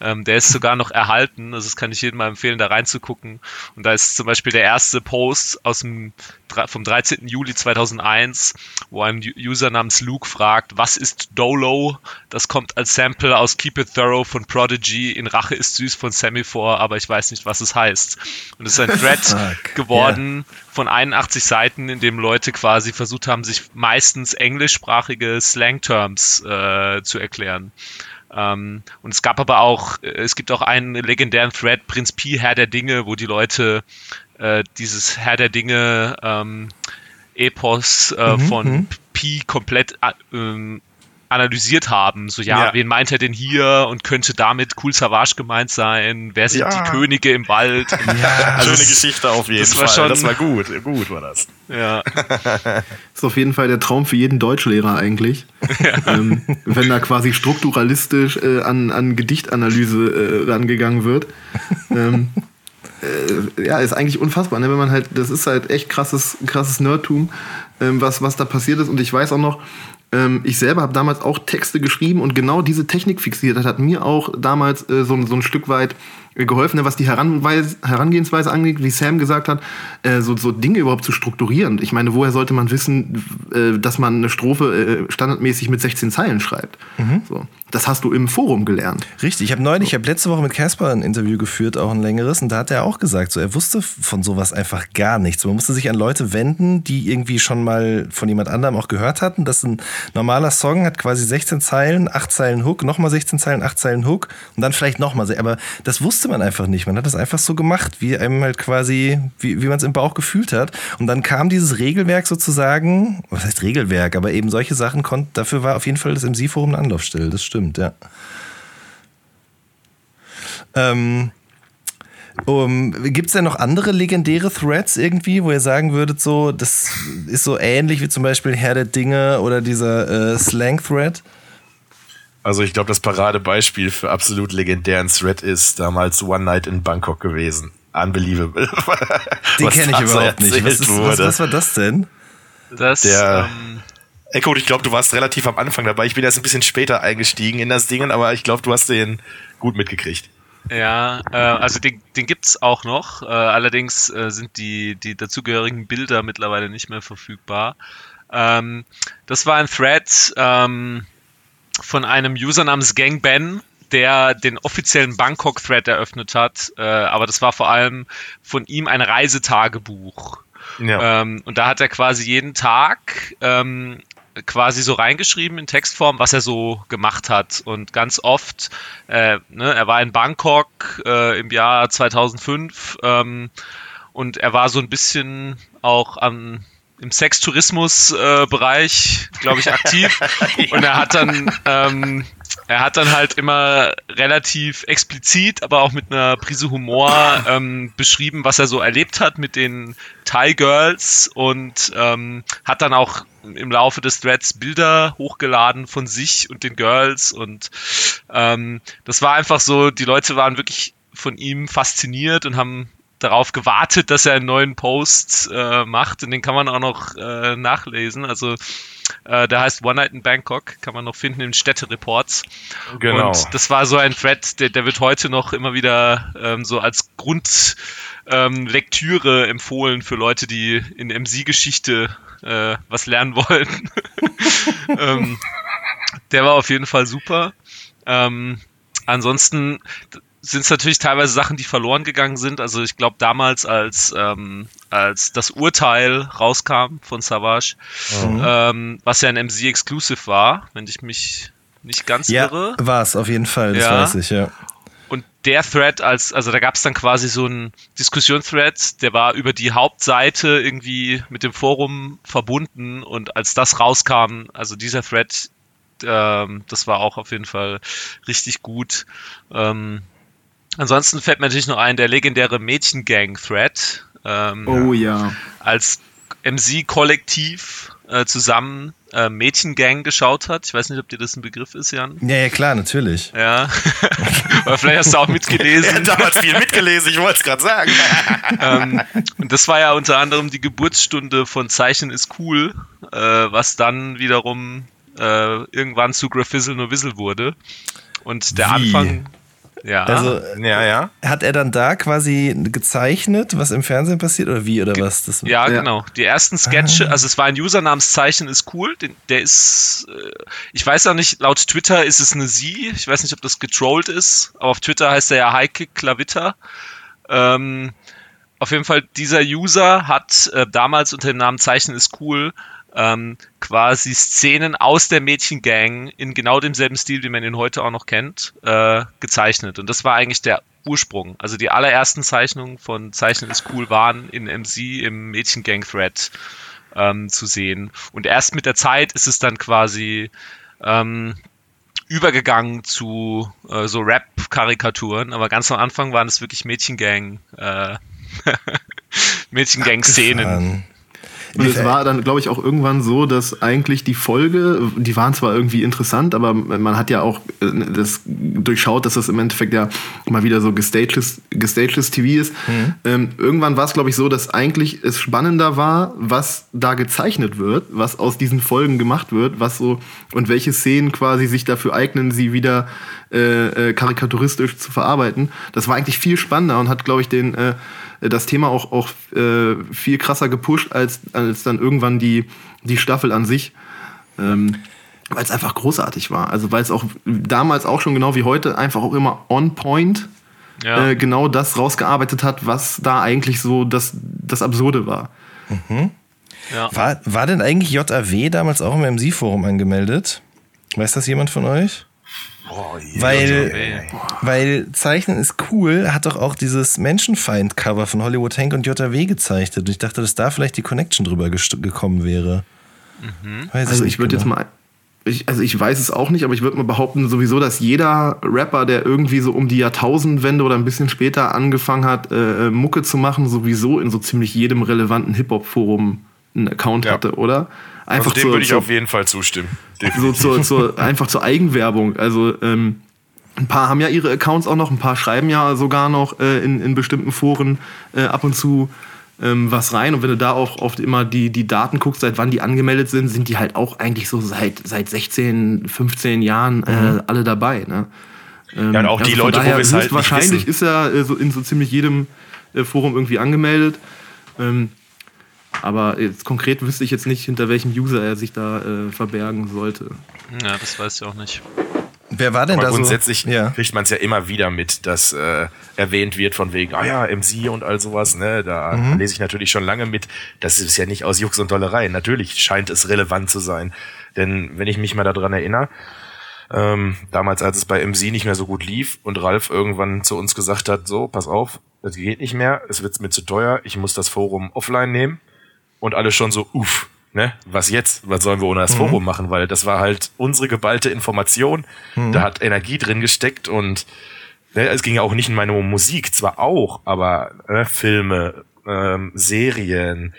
ähm, der ist sogar noch erhalten. Also das kann ich jedem mal empfehlen, da reinzugucken. Und da ist zum Beispiel der erste Post aus dem, vom 13. Juli 2001, wo ein User namens Luke fragt, was ist Dolo? Das kommt als Sample aus Keep It Thorough von Prodigy. In Rache ist süß von Semaphore, aber ich weiß nicht, was es heißt. Und es ist ein Thread geworden yeah. von 81 Seiten, in dem Leute quasi versucht haben, sich meistens englischsprachige Slang-Terms äh, zu erklären. Ähm, und es gab aber auch, äh, es gibt auch einen legendären Thread, Prinz Pi, Herr der Dinge, wo die Leute äh, dieses Herr der Dinge ähm, Epos äh, mhm, von mhm. Pi komplett äh, ähm, analysiert haben. So, ja, ja, wen meint er denn hier und könnte damit Cool Savage gemeint sein? Wer sind ja. die Könige im Wald? ja, also schöne Geschichte auf jeden das Fall. War schon, das war gut. Gut war das. Ja. das ist auf jeden Fall der Traum für jeden Deutschlehrer eigentlich. Ja. Ähm, wenn da quasi strukturalistisch äh, an, an Gedichtanalyse äh, rangegangen wird. Ähm, äh, ja, ist eigentlich unfassbar, ne? wenn man halt, das ist halt echt krasses, krasses Nerdtum, ähm, was, was da passiert ist. Und ich weiß auch noch, ähm, ich selber habe damals auch Texte geschrieben und genau diese Technik fixiert. Das hat mir auch damals äh, so, so ein Stück weit geholfen, ne, was die Herangehensweise angeht, wie Sam gesagt hat, äh, so, so Dinge überhaupt zu strukturieren. Ich meine, woher sollte man wissen, äh, dass man eine Strophe äh, standardmäßig mit 16 Zeilen schreibt? Mhm. So. Das hast du im Forum gelernt. Richtig, ich habe neulich, ich habe letzte Woche mit Casper ein Interview geführt, auch ein längeres, und da hat er auch gesagt, so er wusste von sowas einfach gar nichts. Man musste sich an Leute wenden, die irgendwie schon mal von jemand anderem auch gehört hatten, dass ein normaler Song hat quasi 16 Zeilen, 8 Zeilen Hook, nochmal 16 Zeilen, 8 Zeilen Hook und dann vielleicht nochmal. Aber das wusste man einfach nicht. Man hat das einfach so gemacht, wie einem halt quasi, wie, wie man es im Bauch gefühlt hat. Und dann kam dieses Regelwerk sozusagen, was heißt Regelwerk, aber eben solche Sachen konnten, dafür war auf jeden Fall das MC-Forum eine Anlaufstelle, das stimmt, ja. Ähm, um, Gibt es denn noch andere legendäre Threads irgendwie, wo ihr sagen würdet, so, das ist so ähnlich wie zum Beispiel Herr der Dinge oder dieser äh, Slang-Thread? Also ich glaube, das Paradebeispiel für absolut legendären Thread ist damals One Night in Bangkok gewesen. Unbelievable. Den kenne ich überhaupt nicht. Was, ist, was, was, war das denn? Das, der, ähm, Echo, ich glaube, du warst relativ am Anfang dabei. Ich bin erst ein bisschen später eingestiegen in das Ding, aber ich glaube, du hast den gut mitgekriegt. Ja, äh, also den, den es auch noch. Äh, allerdings äh, sind die, die dazugehörigen Bilder mittlerweile nicht mehr verfügbar. Ähm, das war ein Thread ähm, von einem User namens GangBen, der den offiziellen Bangkok-Thread eröffnet hat. Äh, aber das war vor allem von ihm ein Reisetagebuch. Ja. Ähm, und da hat er quasi jeden Tag ähm, quasi so reingeschrieben in Textform, was er so gemacht hat. Und ganz oft, äh, ne, er war in Bangkok äh, im Jahr 2005 ähm, und er war so ein bisschen auch am im Sextourismus-Bereich, äh, glaube ich, aktiv. und er hat dann ähm, er hat dann halt immer relativ explizit, aber auch mit einer Prise Humor ähm, beschrieben, was er so erlebt hat mit den Thai Girls und ähm, hat dann auch im Laufe des Threads Bilder hochgeladen von sich und den Girls und ähm, das war einfach so, die Leute waren wirklich von ihm fasziniert und haben darauf gewartet, dass er einen neuen Post äh, macht und den kann man auch noch äh, nachlesen. Also äh, der heißt One Night in Bangkok, kann man noch finden in Städtereports. Genau. Und das war so ein Thread, der, der wird heute noch immer wieder ähm, so als Grundlektüre ähm, empfohlen für Leute, die in MC-Geschichte äh, was lernen wollen. ähm, der war auf jeden Fall super. Ähm, ansonsten sind es natürlich teilweise Sachen, die verloren gegangen sind. Also ich glaube damals, als, ähm, als das Urteil rauskam von Savage, mhm. ähm, was ja ein MC Exclusive war, wenn ich mich nicht ganz ja, irre. War es auf jeden Fall, das ja. weiß ich, ja. Und der Thread, als, also da gab es dann quasi so einen Diskussion-Thread, der war über die Hauptseite irgendwie mit dem Forum verbunden und als das rauskam, also dieser Thread, ähm, das war auch auf jeden Fall richtig gut. Ähm, Ansonsten fällt mir natürlich noch ein, der legendäre Mädchengang-Thread. Ähm, oh ja. Als MC-Kollektiv äh, zusammen äh, Mädchengang geschaut hat. Ich weiß nicht, ob dir das ein Begriff ist, Jan. Ja, ja, klar, natürlich. Ja. Oder vielleicht hast du auch mitgelesen. ja, damals viel mitgelesen, ich wollte es gerade sagen. ähm, und das war ja unter anderem die Geburtsstunde von Zeichen ist cool, äh, was dann wiederum äh, irgendwann zu Graphizzle nur Wissel wurde. Und der Wie? Anfang ja. Also ja, ja. hat er dann da quasi gezeichnet, was im Fernsehen passiert oder wie oder was? Das, ja, ja, genau. Die ersten Sketche, ah. also es war ein User namens Zeichen ist cool. Den, der ist, äh, ich weiß auch nicht, laut Twitter ist es eine Sie. Ich weiß nicht, ob das getrollt ist, aber auf Twitter heißt er ja Heike Klavitter. Ähm, auf jeden Fall, dieser User hat äh, damals unter dem Namen Zeichen ist cool ähm, quasi Szenen aus der Mädchengang in genau demselben Stil, wie man ihn heute auch noch kennt, äh, gezeichnet. Und das war eigentlich der Ursprung. Also die allerersten Zeichnungen von Zeichnen ist cool waren in MC im Mädchengang-Thread ähm, zu sehen. Und erst mit der Zeit ist es dann quasi ähm, übergegangen zu äh, so Rap-Karikaturen, aber ganz am Anfang waren es wirklich Mädchengang, äh, Mädchengang-Szenen. Und es war dann, glaube ich, auch irgendwann so, dass eigentlich die Folge, die waren zwar irgendwie interessant, aber man hat ja auch äh, das durchschaut, dass das im Endeffekt ja mal wieder so gestageless, gestageless TV ist. Mhm. Ähm, irgendwann war es, glaube ich, so, dass eigentlich es spannender war, was da gezeichnet wird, was aus diesen Folgen gemacht wird, was so und welche Szenen quasi sich dafür eignen, sie wieder äh, äh, karikaturistisch zu verarbeiten. Das war eigentlich viel spannender und hat, glaube ich, den äh, das Thema auch, auch äh, viel krasser gepusht als, als dann irgendwann die, die Staffel an sich. Ähm, weil es einfach großartig war. Also weil es auch damals auch schon genau wie heute einfach auch immer on point ja. äh, genau das rausgearbeitet hat, was da eigentlich so das, das Absurde war. Mhm. Ja. War, war denn eigentlich JAW damals auch im MC-Forum angemeldet? Weiß das jemand von euch? Oh, weil, weil Zeichnen ist cool, hat doch auch dieses Menschenfeind-Cover von Hollywood Hank und JW gezeichnet. Und ich dachte, dass da vielleicht die Connection drüber gekommen wäre. Mhm. Also ich würde genau. jetzt mal ich, also ich weiß es auch nicht, aber ich würde mal behaupten sowieso, dass jeder Rapper, der irgendwie so um die Jahrtausendwende oder ein bisschen später angefangen hat, äh, äh Mucke zu machen, sowieso in so ziemlich jedem relevanten Hip-Hop-Forum einen Account ja. hatte, oder? Einfach also dem würde ich zur, auf jeden Fall zustimmen. So zur, zur, einfach zur Eigenwerbung. Also ähm, ein paar haben ja ihre Accounts auch noch, ein paar schreiben ja sogar noch äh, in, in bestimmten Foren äh, ab und zu ähm, was rein. Und wenn du da auch oft immer die, die Daten guckst, seit wann die angemeldet sind, sind die halt auch eigentlich so seit, seit 16, 15 Jahren äh, mhm. alle dabei. Ne? Ähm, ja, und auch also die Leute, daher, wo wir es halt Wahrscheinlich ist er äh, so in so ziemlich jedem äh, Forum irgendwie angemeldet. Ähm, aber jetzt konkret wüsste ich jetzt nicht, hinter welchem User er sich da äh, verbergen sollte. Ja, das weiß ich auch nicht. Wer war denn Aber da grundsätzlich so? Grundsätzlich kriegt man es ja immer wieder mit, dass äh, erwähnt wird von wegen, ah ja, MC und all sowas, ne? Da mhm. lese ich natürlich schon lange mit. Das ist ja nicht aus Jux und Dollerei. Natürlich scheint es relevant zu sein. Denn wenn ich mich mal daran erinnere, ähm, damals, als es bei MC nicht mehr so gut lief und Ralf irgendwann zu uns gesagt hat, so, pass auf, das geht nicht mehr, es wird mir zu teuer, ich muss das Forum offline nehmen und alle schon so, uff, ne, was jetzt? Was sollen wir ohne das mhm. Forum machen? Weil das war halt unsere geballte Information. Mhm. Da hat Energie drin gesteckt und ne, es ging ja auch nicht in meine Musik, zwar auch, aber ne, Filme, ähm, Serien,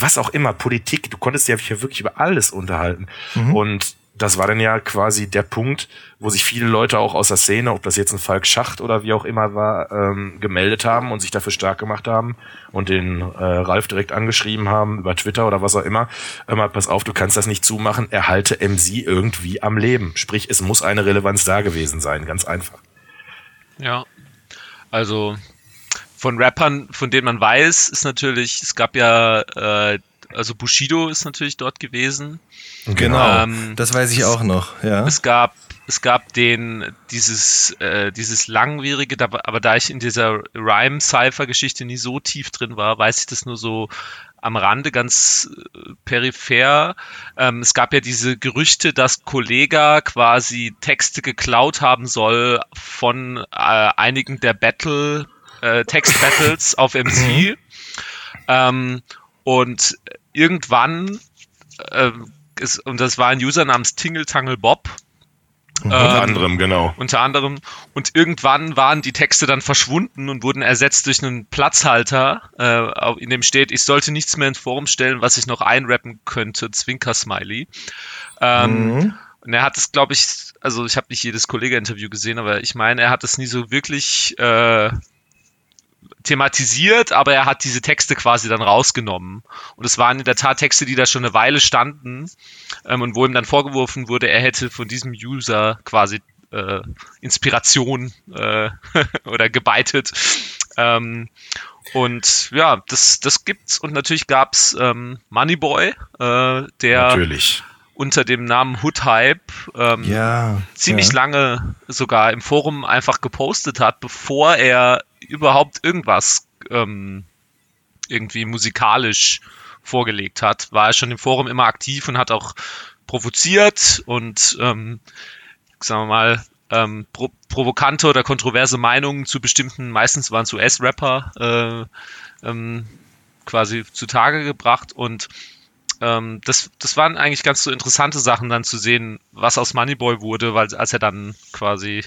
was auch immer, Politik, du konntest ja wirklich über alles unterhalten. Mhm. Und das war dann ja quasi der Punkt, wo sich viele Leute auch aus der Szene, ob das jetzt ein Falk Schacht oder wie auch immer war, ähm, gemeldet haben und sich dafür stark gemacht haben und den äh, Ralf direkt angeschrieben haben über Twitter oder was auch immer. Immer, pass auf, du kannst das nicht zumachen, erhalte MC irgendwie am Leben. Sprich, es muss eine Relevanz da gewesen sein, ganz einfach. Ja, also von Rappern, von denen man weiß, ist natürlich, es gab ja, äh, also Bushido ist natürlich dort gewesen. Genau, ähm, das weiß ich auch noch, ja. Es gab es gab den, dieses, äh, dieses langwierige, aber da ich in dieser Rhyme-Cypher-Geschichte nie so tief drin war, weiß ich das nur so am Rande ganz äh, peripher. Ähm, es gab ja diese Gerüchte, dass Kollega quasi Texte geklaut haben soll von äh, einigen der Battle, äh, Text-Battles auf MC. Mhm. Ähm, und irgendwann äh, ist, und das war ein User namens Tingle Tangle Bob. Mhm. Unter ähm, anderem, genau. Unter anderem. Und irgendwann waren die Texte dann verschwunden und wurden ersetzt durch einen Platzhalter, äh, in dem steht, ich sollte nichts mehr ins Forum stellen, was ich noch einrappen könnte, Zwinker-Smiley. Ähm, mhm. Und er hat es, glaube ich, also ich habe nicht jedes Kollege-Interview gesehen, aber ich meine, er hat es nie so wirklich äh, thematisiert, aber er hat diese Texte quasi dann rausgenommen. Und es waren in der Tat Texte, die da schon eine Weile standen ähm, und wo ihm dann vorgeworfen wurde, er hätte von diesem User quasi äh, Inspiration äh, oder gebeitet. Ähm, und ja, das, das gibt's. Und natürlich gab's ähm, Moneyboy, äh, der natürlich. unter dem Namen Hood Hype ähm, ja, ziemlich ja. lange sogar im Forum einfach gepostet hat, bevor er überhaupt irgendwas ähm, irgendwie musikalisch vorgelegt hat, war er schon im Forum immer aktiv und hat auch provoziert und ähm, sagen wir mal ähm, pro provokante oder kontroverse Meinungen zu bestimmten, meistens waren es US-Rapper, äh, ähm, quasi zutage gebracht und ähm, das, das waren eigentlich ganz so interessante Sachen dann zu sehen, was aus Moneyboy wurde, weil als er dann quasi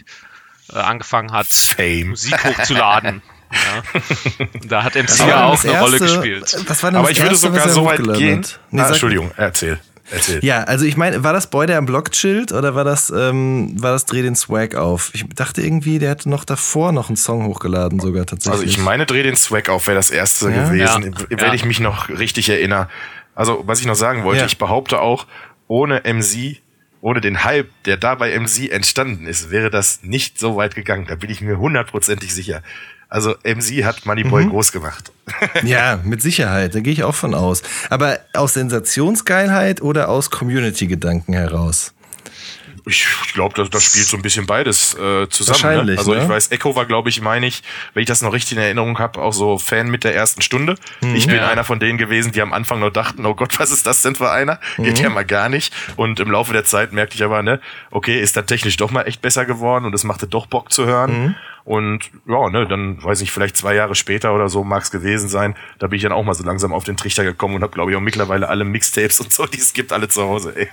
äh, angefangen hat, Fame. Musik hochzuladen. Ja. Da hat MC ja auch eine erste, Rolle gespielt. Aber ich würde sogar so weit gehen. Nee, ah, Entschuldigung, erzähl. Erzähl. Ja, also ich meine, war das Boy, der am Block chillt oder war das, ähm, war das Dreh den Swag auf? Ich dachte irgendwie, der hätte noch davor noch einen Song hochgeladen, sogar tatsächlich. Also ich meine, Dreh den Swag auf wäre das erste ja? gewesen, ja. wenn ich mich noch richtig erinnere. Also, was ich noch sagen wollte, ich behaupte auch, ohne MC ohne den Hype, der da bei MC entstanden ist, wäre das nicht so weit gegangen. Da bin ich mir hundertprozentig sicher. Also MC hat Moneyboy mhm. groß gemacht. ja, mit Sicherheit, da gehe ich auch von aus. Aber aus Sensationsgeilheit oder aus Community-Gedanken heraus? Ich glaube, das, das spielt so ein bisschen beides äh, zusammen. Ne? Wahrscheinlich, ne? Also ne? ich weiß, Echo war, glaube ich, meine ich, wenn ich das noch richtig in Erinnerung habe, auch so Fan mit der ersten Stunde. Mhm, ich bin ja. einer von denen gewesen, die am Anfang noch dachten, oh Gott, was ist das denn für einer? Mhm. Geht ja mal gar nicht. Und im Laufe der Zeit merkte ich aber, ne, okay, ist da technisch doch mal echt besser geworden und es machte doch Bock zu hören. Mhm. Und ja, ne, dann weiß ich, vielleicht zwei Jahre später oder so mag es gewesen sein. Da bin ich dann auch mal so langsam auf den Trichter gekommen und habe, glaube ich, auch mittlerweile alle Mixtapes und so, die es gibt, alle zu Hause.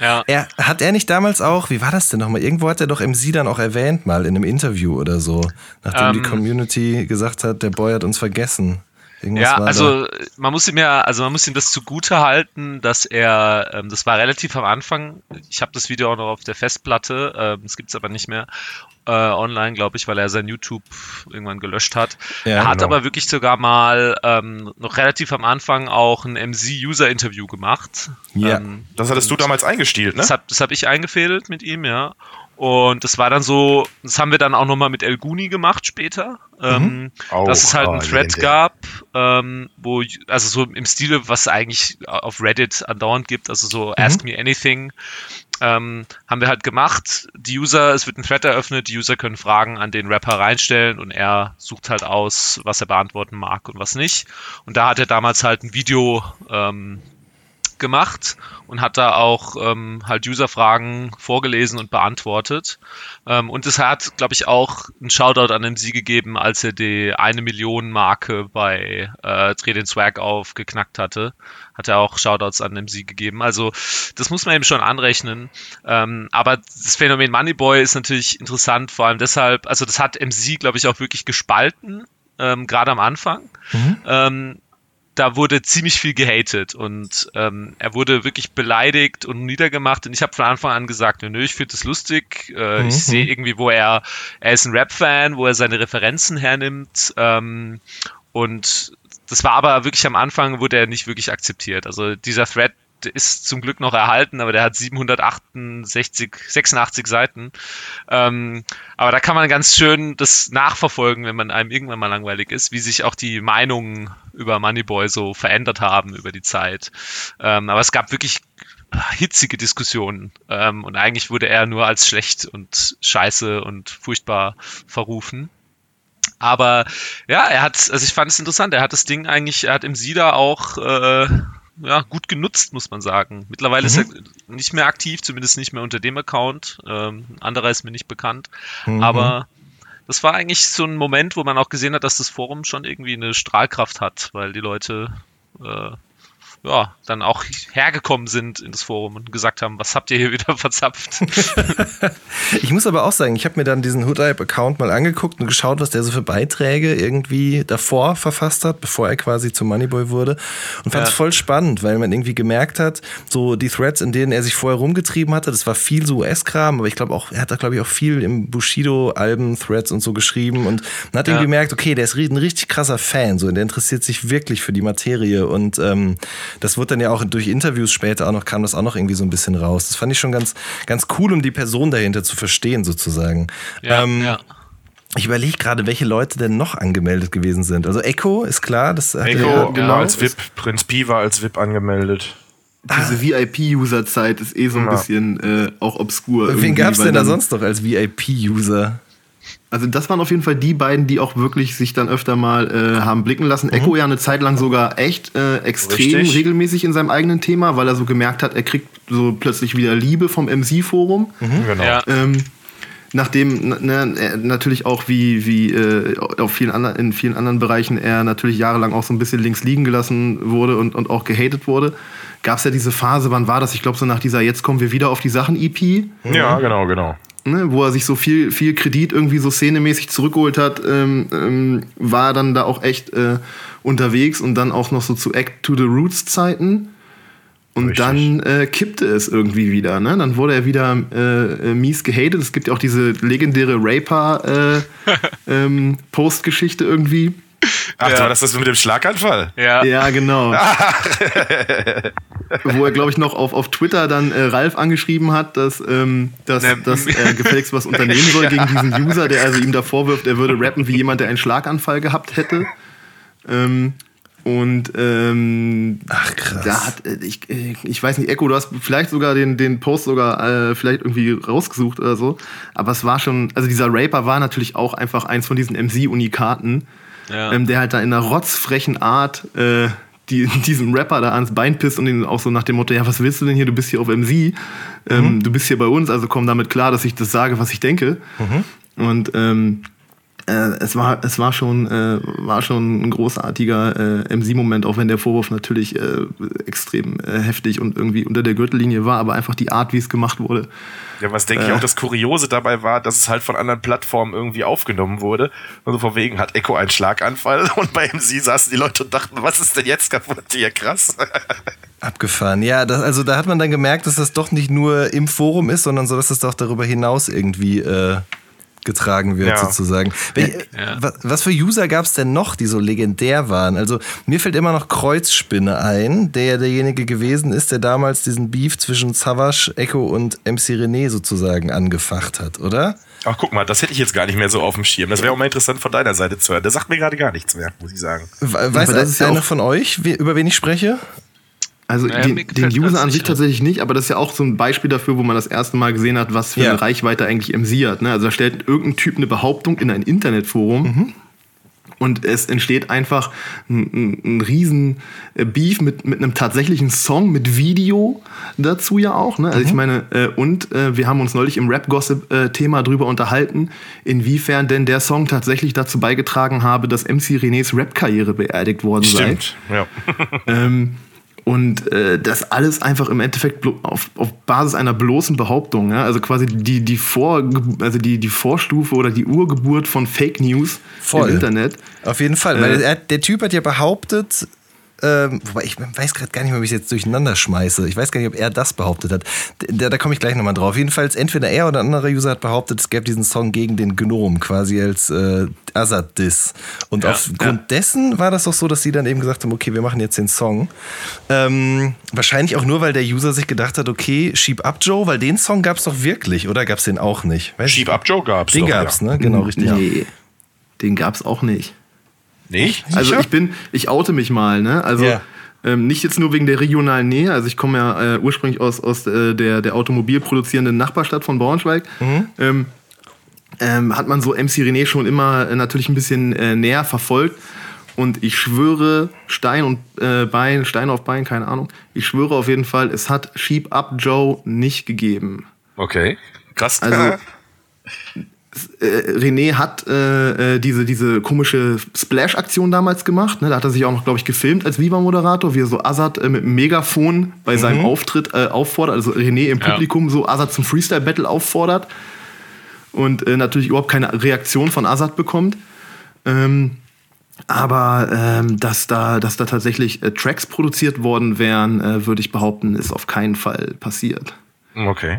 Ja. Er, hat er nicht damals auch, wie war das denn nochmal? Irgendwo hat er doch MC dann auch erwähnt, mal in einem Interview oder so, nachdem ähm, die Community gesagt hat, der Boy hat uns vergessen. Irgendwas ja, also man muss ihm ja, also man muss ihm das zugute halten, dass er, ähm, das war relativ am Anfang, ich habe das Video auch noch auf der Festplatte, ähm, das gibt's aber nicht mehr äh, online, glaube ich, weil er sein YouTube irgendwann gelöscht hat. Ja, er hat genau. aber wirklich sogar mal ähm, noch relativ am Anfang auch ein MC-User-Interview gemacht. Ja, ähm, das hattest du damals eingestielt, ne? Das habe hab ich eingefädelt mit ihm, ja. Und das war dann so, das haben wir dann auch nochmal mit El Guni gemacht später, ähm, mhm. oh, dass es halt oh, einen Thread legendär. gab, ähm, wo, also so im Stile, was es eigentlich auf Reddit andauernd gibt, also so mhm. Ask Me Anything, ähm, haben wir halt gemacht. Die User, es wird ein Thread eröffnet, die User können Fragen an den Rapper reinstellen und er sucht halt aus, was er beantworten mag und was nicht. Und da hat er damals halt ein Video ähm, gemacht und hat da auch ähm, halt User-Fragen vorgelesen und beantwortet. Ähm, und es hat, glaube ich, auch einen Shoutout an MC gegeben, als er die eine Million Marke bei äh, Dreh den Swag auf geknackt hatte. Hat er auch Shoutouts an MC gegeben. Also das muss man eben schon anrechnen. Ähm, aber das Phänomen Moneyboy ist natürlich interessant, vor allem deshalb, also das hat MC, glaube ich, auch wirklich gespalten, ähm, gerade am Anfang. Mhm. Ähm, da wurde ziemlich viel gehatet und ähm, er wurde wirklich beleidigt und niedergemacht und ich habe von Anfang an gesagt, nö, ich finde das lustig, äh, mhm. ich sehe irgendwie, wo er, er ist ein Rap-Fan, wo er seine Referenzen hernimmt ähm, und das war aber wirklich am Anfang, wurde er nicht wirklich akzeptiert. Also dieser Thread ist zum Glück noch erhalten, aber der hat 768, 86 Seiten. Ähm, aber da kann man ganz schön das nachverfolgen, wenn man einem irgendwann mal langweilig ist, wie sich auch die Meinungen über Moneyboy so verändert haben über die Zeit. Ähm, aber es gab wirklich hitzige Diskussionen ähm, und eigentlich wurde er nur als schlecht und scheiße und furchtbar verrufen. Aber ja, er hat, also ich fand es interessant, er hat das Ding eigentlich, er hat im SIDA auch äh, ja, gut genutzt, muss man sagen. Mittlerweile mhm. ist er nicht mehr aktiv, zumindest nicht mehr unter dem Account. Ähm, anderer ist mir nicht bekannt. Mhm. Aber das war eigentlich so ein Moment, wo man auch gesehen hat, dass das Forum schon irgendwie eine Strahlkraft hat, weil die Leute äh, ja, dann auch hergekommen sind in das Forum und gesagt haben, was habt ihr hier wieder verzapft? ich muss aber auch sagen, ich habe mir dann diesen Hoodhype-Account mal angeguckt und geschaut, was der so für Beiträge irgendwie davor verfasst hat, bevor er quasi zum Moneyboy wurde und fand es ja. voll spannend, weil man irgendwie gemerkt hat, so die Threads, in denen er sich vorher rumgetrieben hatte, das war viel so US-Kram, aber ich glaube auch, er hat da glaube ich auch viel im Bushido-Alben, Threads und so geschrieben und man hat ja. irgendwie gemerkt, okay, der ist ein richtig krasser Fan, so, und der interessiert sich wirklich für die Materie und ähm, das wird dann ja auch durch Interviews später auch noch, kam das auch noch irgendwie so ein bisschen raus. Das fand ich schon ganz, ganz cool, um die Person dahinter zu verstehen, sozusagen. Ja, ähm, ja. Ich überlege gerade, welche Leute denn noch angemeldet gewesen sind. Also Echo ist klar, das hat Echo ja, genau als VIP, Prinz Pi war als VIP angemeldet. Diese ah. VIP-User-Zeit ist eh so ein ja. bisschen äh, auch obskur. Wen gab es denn da sonst noch als VIP-User? Also das waren auf jeden Fall die beiden, die auch wirklich sich dann öfter mal äh, haben blicken lassen. Mhm. Echo ja eine Zeit lang sogar echt äh, extrem Richtig. regelmäßig in seinem eigenen Thema, weil er so gemerkt hat, er kriegt so plötzlich wieder Liebe vom MC-Forum. Mhm. Genau. Ja. Ähm, nachdem ne, natürlich auch wie, wie äh, auf vielen anderen, in vielen anderen Bereichen er natürlich jahrelang auch so ein bisschen links liegen gelassen wurde und, und auch gehatet wurde, gab es ja diese Phase, wann war das? Ich glaube so nach dieser Jetzt kommen wir wieder auf die Sachen EP. Ja, genau, genau ne, wo er sich so viel, viel Kredit irgendwie so szenemäßig zurückgeholt hat, ähm, ähm, war dann da auch echt äh, unterwegs und dann auch noch so zu Act to the Roots Zeiten. Und Richtig. dann äh, kippte es irgendwie wieder. Ne? Dann wurde er wieder äh, äh mies gehatet. Es gibt ja auch diese legendäre Raper-Postgeschichte äh, ähm, irgendwie. Ach, ja. war das das mit dem Schlaganfall? Ja, ja genau. Wo er, glaube ich, noch auf, auf Twitter dann äh, Ralf angeschrieben hat, dass, ähm, dass, ne. dass er gefälligst was unternehmen soll gegen diesen User, der also ihm da vorwirft, er würde rappen wie jemand, der einen Schlaganfall gehabt hätte. Ähm, und ähm, ach krass. Da hat, äh, ich, äh, ich weiß nicht, Echo, du hast vielleicht sogar den, den Post sogar äh, vielleicht irgendwie rausgesucht oder so. Aber es war schon, also dieser Raper war natürlich auch einfach eins von diesen MC-Unikaten ja. ähm, der halt da in einer rotzfrechen Art äh, die, diesem Rapper da ans Bein pisst und ihn auch so nach dem Motto, ja, was willst du denn hier, du bist hier auf MC, ähm, mhm. du bist hier bei uns, also komm damit klar, dass ich das sage, was ich denke. Mhm. Und ähm, äh, es war es war schon äh, war schon ein großartiger äh, MC-Moment, auch wenn der Vorwurf natürlich äh, extrem äh, heftig und irgendwie unter der Gürtellinie war, aber einfach die Art, wie es gemacht wurde. Ja, was denke ich auch das Kuriose dabei war, dass es halt von anderen Plattformen irgendwie aufgenommen wurde. Also von wegen hat Echo einen Schlaganfall und bei MC saßen die Leute und dachten, was ist denn jetzt kaputt hier krass. Abgefahren. Ja, das, also da hat man dann gemerkt, dass das doch nicht nur im Forum ist, sondern so, dass das doch darüber hinaus irgendwie äh, getragen wird, ja. sozusagen. Ja. Was für User gab es denn noch, die so legendär waren? Also mir fällt immer noch Kreuzspinne ein, der derjenige gewesen ist, der damals diesen Beef zwischen Savage, Echo und MC René sozusagen angefacht hat, oder? Ach, guck mal, das hätte ich jetzt gar nicht mehr so auf dem Schirm. Das wäre auch mal interessant von deiner Seite zu hören. Der sagt mir gerade gar nichts mehr, muss ich sagen. Weiß das einer von euch, über wen ich spreche? Also naja, den, den User an sich tatsächlich nicht, aber das ist ja auch so ein Beispiel dafür, wo man das erste Mal gesehen hat, was für ja. eine Reichweite eigentlich MC hat. Ne? Also da stellt irgendein Typ eine Behauptung in ein Internetforum mhm. Und es entsteht einfach ein, ein, ein riesen äh, Beef mit, mit einem tatsächlichen Song, mit Video dazu ja auch. Ne? Also mhm. ich meine, äh, und äh, wir haben uns neulich im Rap-Gossip-Thema drüber unterhalten, inwiefern denn der Song tatsächlich dazu beigetragen habe, dass MC Renés Rap-Karriere beerdigt worden Stimmt, sei. ja. ähm, und äh, das alles einfach im Endeffekt auf, auf Basis einer bloßen Behauptung, ja? also quasi die, die, Vor, also die, die Vorstufe oder die Urgeburt von Fake News Voll. im Internet. Auf jeden Fall, weil äh, der Typ hat ja behauptet, ähm, wobei ich weiß gerade gar nicht mehr, wie ich es jetzt durcheinander schmeiße. Ich weiß gar nicht, ob er das behauptet hat. Da, da komme ich gleich nochmal drauf. Jedenfalls, entweder er oder ein anderer User hat behauptet, es gäbe diesen Song gegen den Gnome, quasi als äh, Azad-Diss. Und ja, aufgrund ja. dessen war das doch so, dass sie dann eben gesagt haben, okay, wir machen jetzt den Song. Ähm, wahrscheinlich auch nur, weil der User sich gedacht hat, okay, Sheep Up Joe, weil den Song gab es doch wirklich, oder gab es den auch nicht? Weiß Sheep Up Joe gab es Den gab es, ja. ne? Genau, richtig. Nee, den gab es auch nicht. Nicht? Also ich bin, ich oute mich mal, ne? Also yeah. ähm, nicht jetzt nur wegen der regionalen Nähe. Also ich komme ja äh, ursprünglich aus, aus äh, der, der automobilproduzierenden Nachbarstadt von Braunschweig. Mhm. Ähm, ähm, hat man so MC René schon immer äh, natürlich ein bisschen äh, näher verfolgt. Und ich schwöre, Stein und äh, Bein, Stein auf Bein, keine Ahnung. Ich schwöre auf jeden Fall, es hat Sheep Up Joe nicht gegeben. Okay, krass. Also äh, René hat äh, äh, diese, diese komische Splash-Aktion damals gemacht. Ne? Da hat er sich auch noch, glaube ich, gefilmt als Viva-Moderator, wie er so Azad äh, mit dem Megafon bei mhm. seinem Auftritt äh, auffordert, also René im Publikum ja. so Azad zum Freestyle-Battle auffordert und äh, natürlich überhaupt keine Reaktion von Azad bekommt. Ähm, aber ähm, dass, da, dass da tatsächlich Tracks produziert worden wären, würde ich behaupten, ist auf keinen Fall passiert. Okay.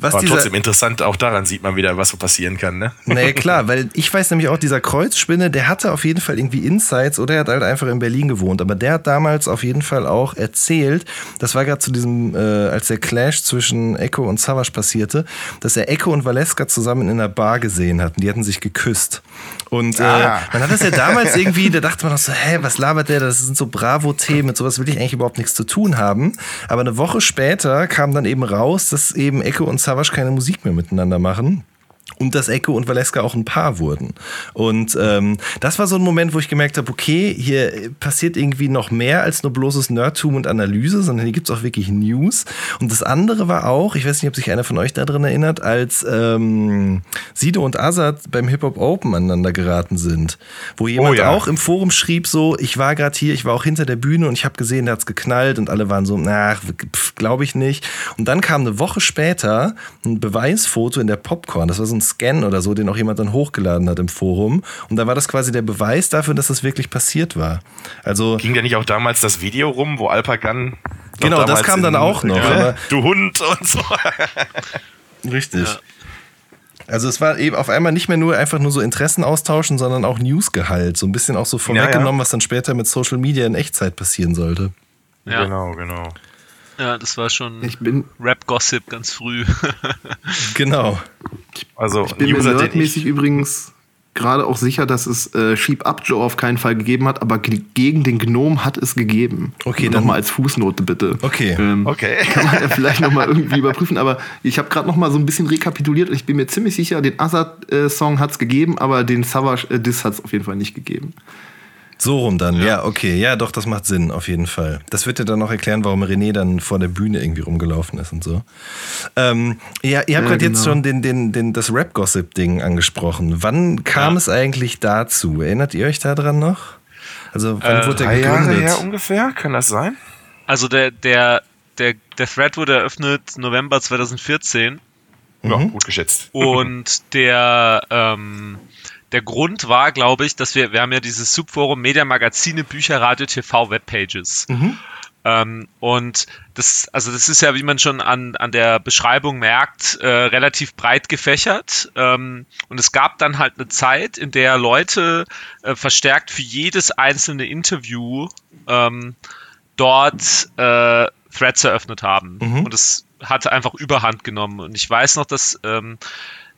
Was Aber trotzdem interessant, auch daran sieht man wieder, was so passieren kann, ne? Naja, klar, weil ich weiß nämlich auch, dieser Kreuzspinne, der hatte auf jeden Fall irgendwie Insights oder er hat halt einfach in Berlin gewohnt. Aber der hat damals auf jeden Fall auch erzählt, das war gerade zu diesem, äh, als der Clash zwischen Echo und Savage passierte, dass er Echo und Valeska zusammen in einer Bar gesehen hatten. Die hatten sich geküsst. Und äh, ah. man hat das ja damals irgendwie, da dachte man noch so, hä, was labert der? Das sind so Bravo-Themen, mit sowas will ich eigentlich überhaupt nichts zu tun haben. Aber eine Woche später kam dann eben raus, dass eben Echo und Savage keine Musik mehr miteinander machen und dass Echo und Valeska auch ein Paar wurden. Und ähm, das war so ein Moment, wo ich gemerkt habe, okay, hier passiert irgendwie noch mehr als nur bloßes Nerdtum und Analyse, sondern hier gibt es auch wirklich News. Und das andere war auch, ich weiß nicht, ob sich einer von euch daran erinnert, als ähm, Sido und Azad beim Hip-Hop Open aneinander geraten sind, wo jemand oh, ja. auch im Forum schrieb so, ich war gerade hier, ich war auch hinter der Bühne und ich habe gesehen, da hat's geknallt und alle waren so, na, glaube ich nicht. Und dann kam eine Woche später ein Beweisfoto in der Popcorn, das war so ein Scan oder so, den auch jemand dann hochgeladen hat im Forum. Und da war das quasi der Beweis dafür, dass das wirklich passiert war. Also ging ja nicht auch damals das Video rum, wo Alpagan Genau, das kam dann auch noch. Ja, du Hund und so. Richtig. Ja. Also es war eben auf einmal nicht mehr nur einfach nur so Interessen austauschen, sondern auch Newsgehalt. So ein bisschen auch so vorweggenommen, ja, was dann später mit Social Media in Echtzeit passieren sollte. Ja. Genau, genau. Ja, das war schon ich bin Rap-Gossip ganz früh. genau. Also, ich bin User, mir nerdmäßig übrigens gerade auch sicher, dass es äh, Sheep Up Joe auf keinen Fall gegeben hat, aber gegen den Gnome hat es gegeben. Okay, also dann mal als Fußnote bitte. Okay. Ähm, okay. Kann man ja vielleicht noch mal irgendwie überprüfen, aber ich habe gerade noch mal so ein bisschen rekapituliert und ich bin mir ziemlich sicher, den Azad-Song äh, hat es gegeben, aber den Savage-Diss äh, hat es auf jeden Fall nicht gegeben. So rum dann, ja. ja. okay. Ja, doch, das macht Sinn, auf jeden Fall. Das wird dir dann noch erklären, warum René dann vor der Bühne irgendwie rumgelaufen ist und so. Ähm, ja, ihr habt ja, gerade genau. jetzt schon den, den, den, das Rap-Gossip-Ding angesprochen. Wann kam ja. es eigentlich dazu? Erinnert ihr euch daran noch? Also, wann äh, wurde der gegründet? Jahre her ungefähr, kann das sein? Also, der, der, der, der Thread wurde eröffnet November 2014. Ja, mhm. gut geschätzt. Und der, ähm, der Grund war, glaube ich, dass wir, wir haben ja dieses Subforum Media Magazine, Bücher, Radio, TV, Webpages. Mhm. Ähm, und das, also das ist ja, wie man schon an, an der Beschreibung merkt, äh, relativ breit gefächert. Ähm, und es gab dann halt eine Zeit, in der Leute äh, verstärkt für jedes einzelne Interview ähm, dort äh, Threads eröffnet haben. Mhm. Und es hatte einfach Überhand genommen. Und ich weiß noch, dass ähm,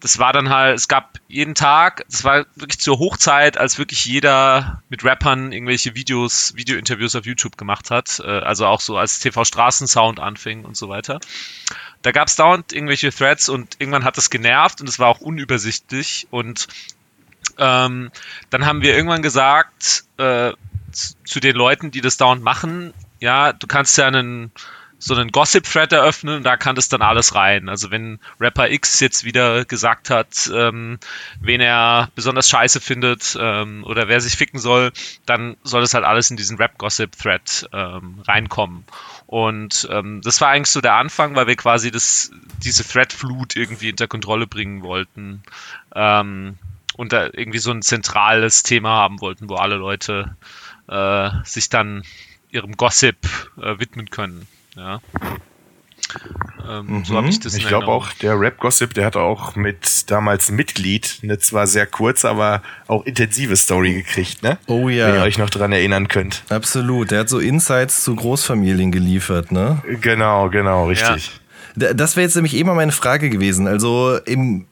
das war dann halt, es gab jeden Tag, das war wirklich zur Hochzeit, als wirklich jeder mit Rappern irgendwelche Videos, Videointerviews auf YouTube gemacht hat, äh, also auch so als TV Straßensound anfing und so weiter. Da gab es dauernd irgendwelche Threads und irgendwann hat das genervt und es war auch unübersichtlich und ähm, dann haben wir irgendwann gesagt äh, zu, zu den Leuten, die das dauernd machen, ja, du kannst ja einen so einen Gossip-Thread eröffnen und da kann das dann alles rein. Also wenn Rapper X jetzt wieder gesagt hat, ähm, wen er besonders scheiße findet ähm, oder wer sich ficken soll, dann soll das halt alles in diesen Rap-Gossip-Thread ähm, reinkommen. Und ähm, das war eigentlich so der Anfang, weil wir quasi das, diese Thread-Flut irgendwie unter Kontrolle bringen wollten. Ähm, und da irgendwie so ein zentrales Thema haben wollten, wo alle Leute äh, sich dann ihrem Gossip äh, widmen können. Ja. Ähm, So habe ich das Ich glaube auch, der Rap-Gossip, der hat auch mit damals Mitglied eine zwar sehr kurze, aber auch intensive Story gekriegt, ne? Oh Wenn ihr ja, euch noch dran erinnern könnt. absolut. Der hat so Insights zu Großfamilien geliefert, ne? Genau, genau, richtig. D- Das wäre jetzt nämlich eben mal meine Frage gewesen. Also im,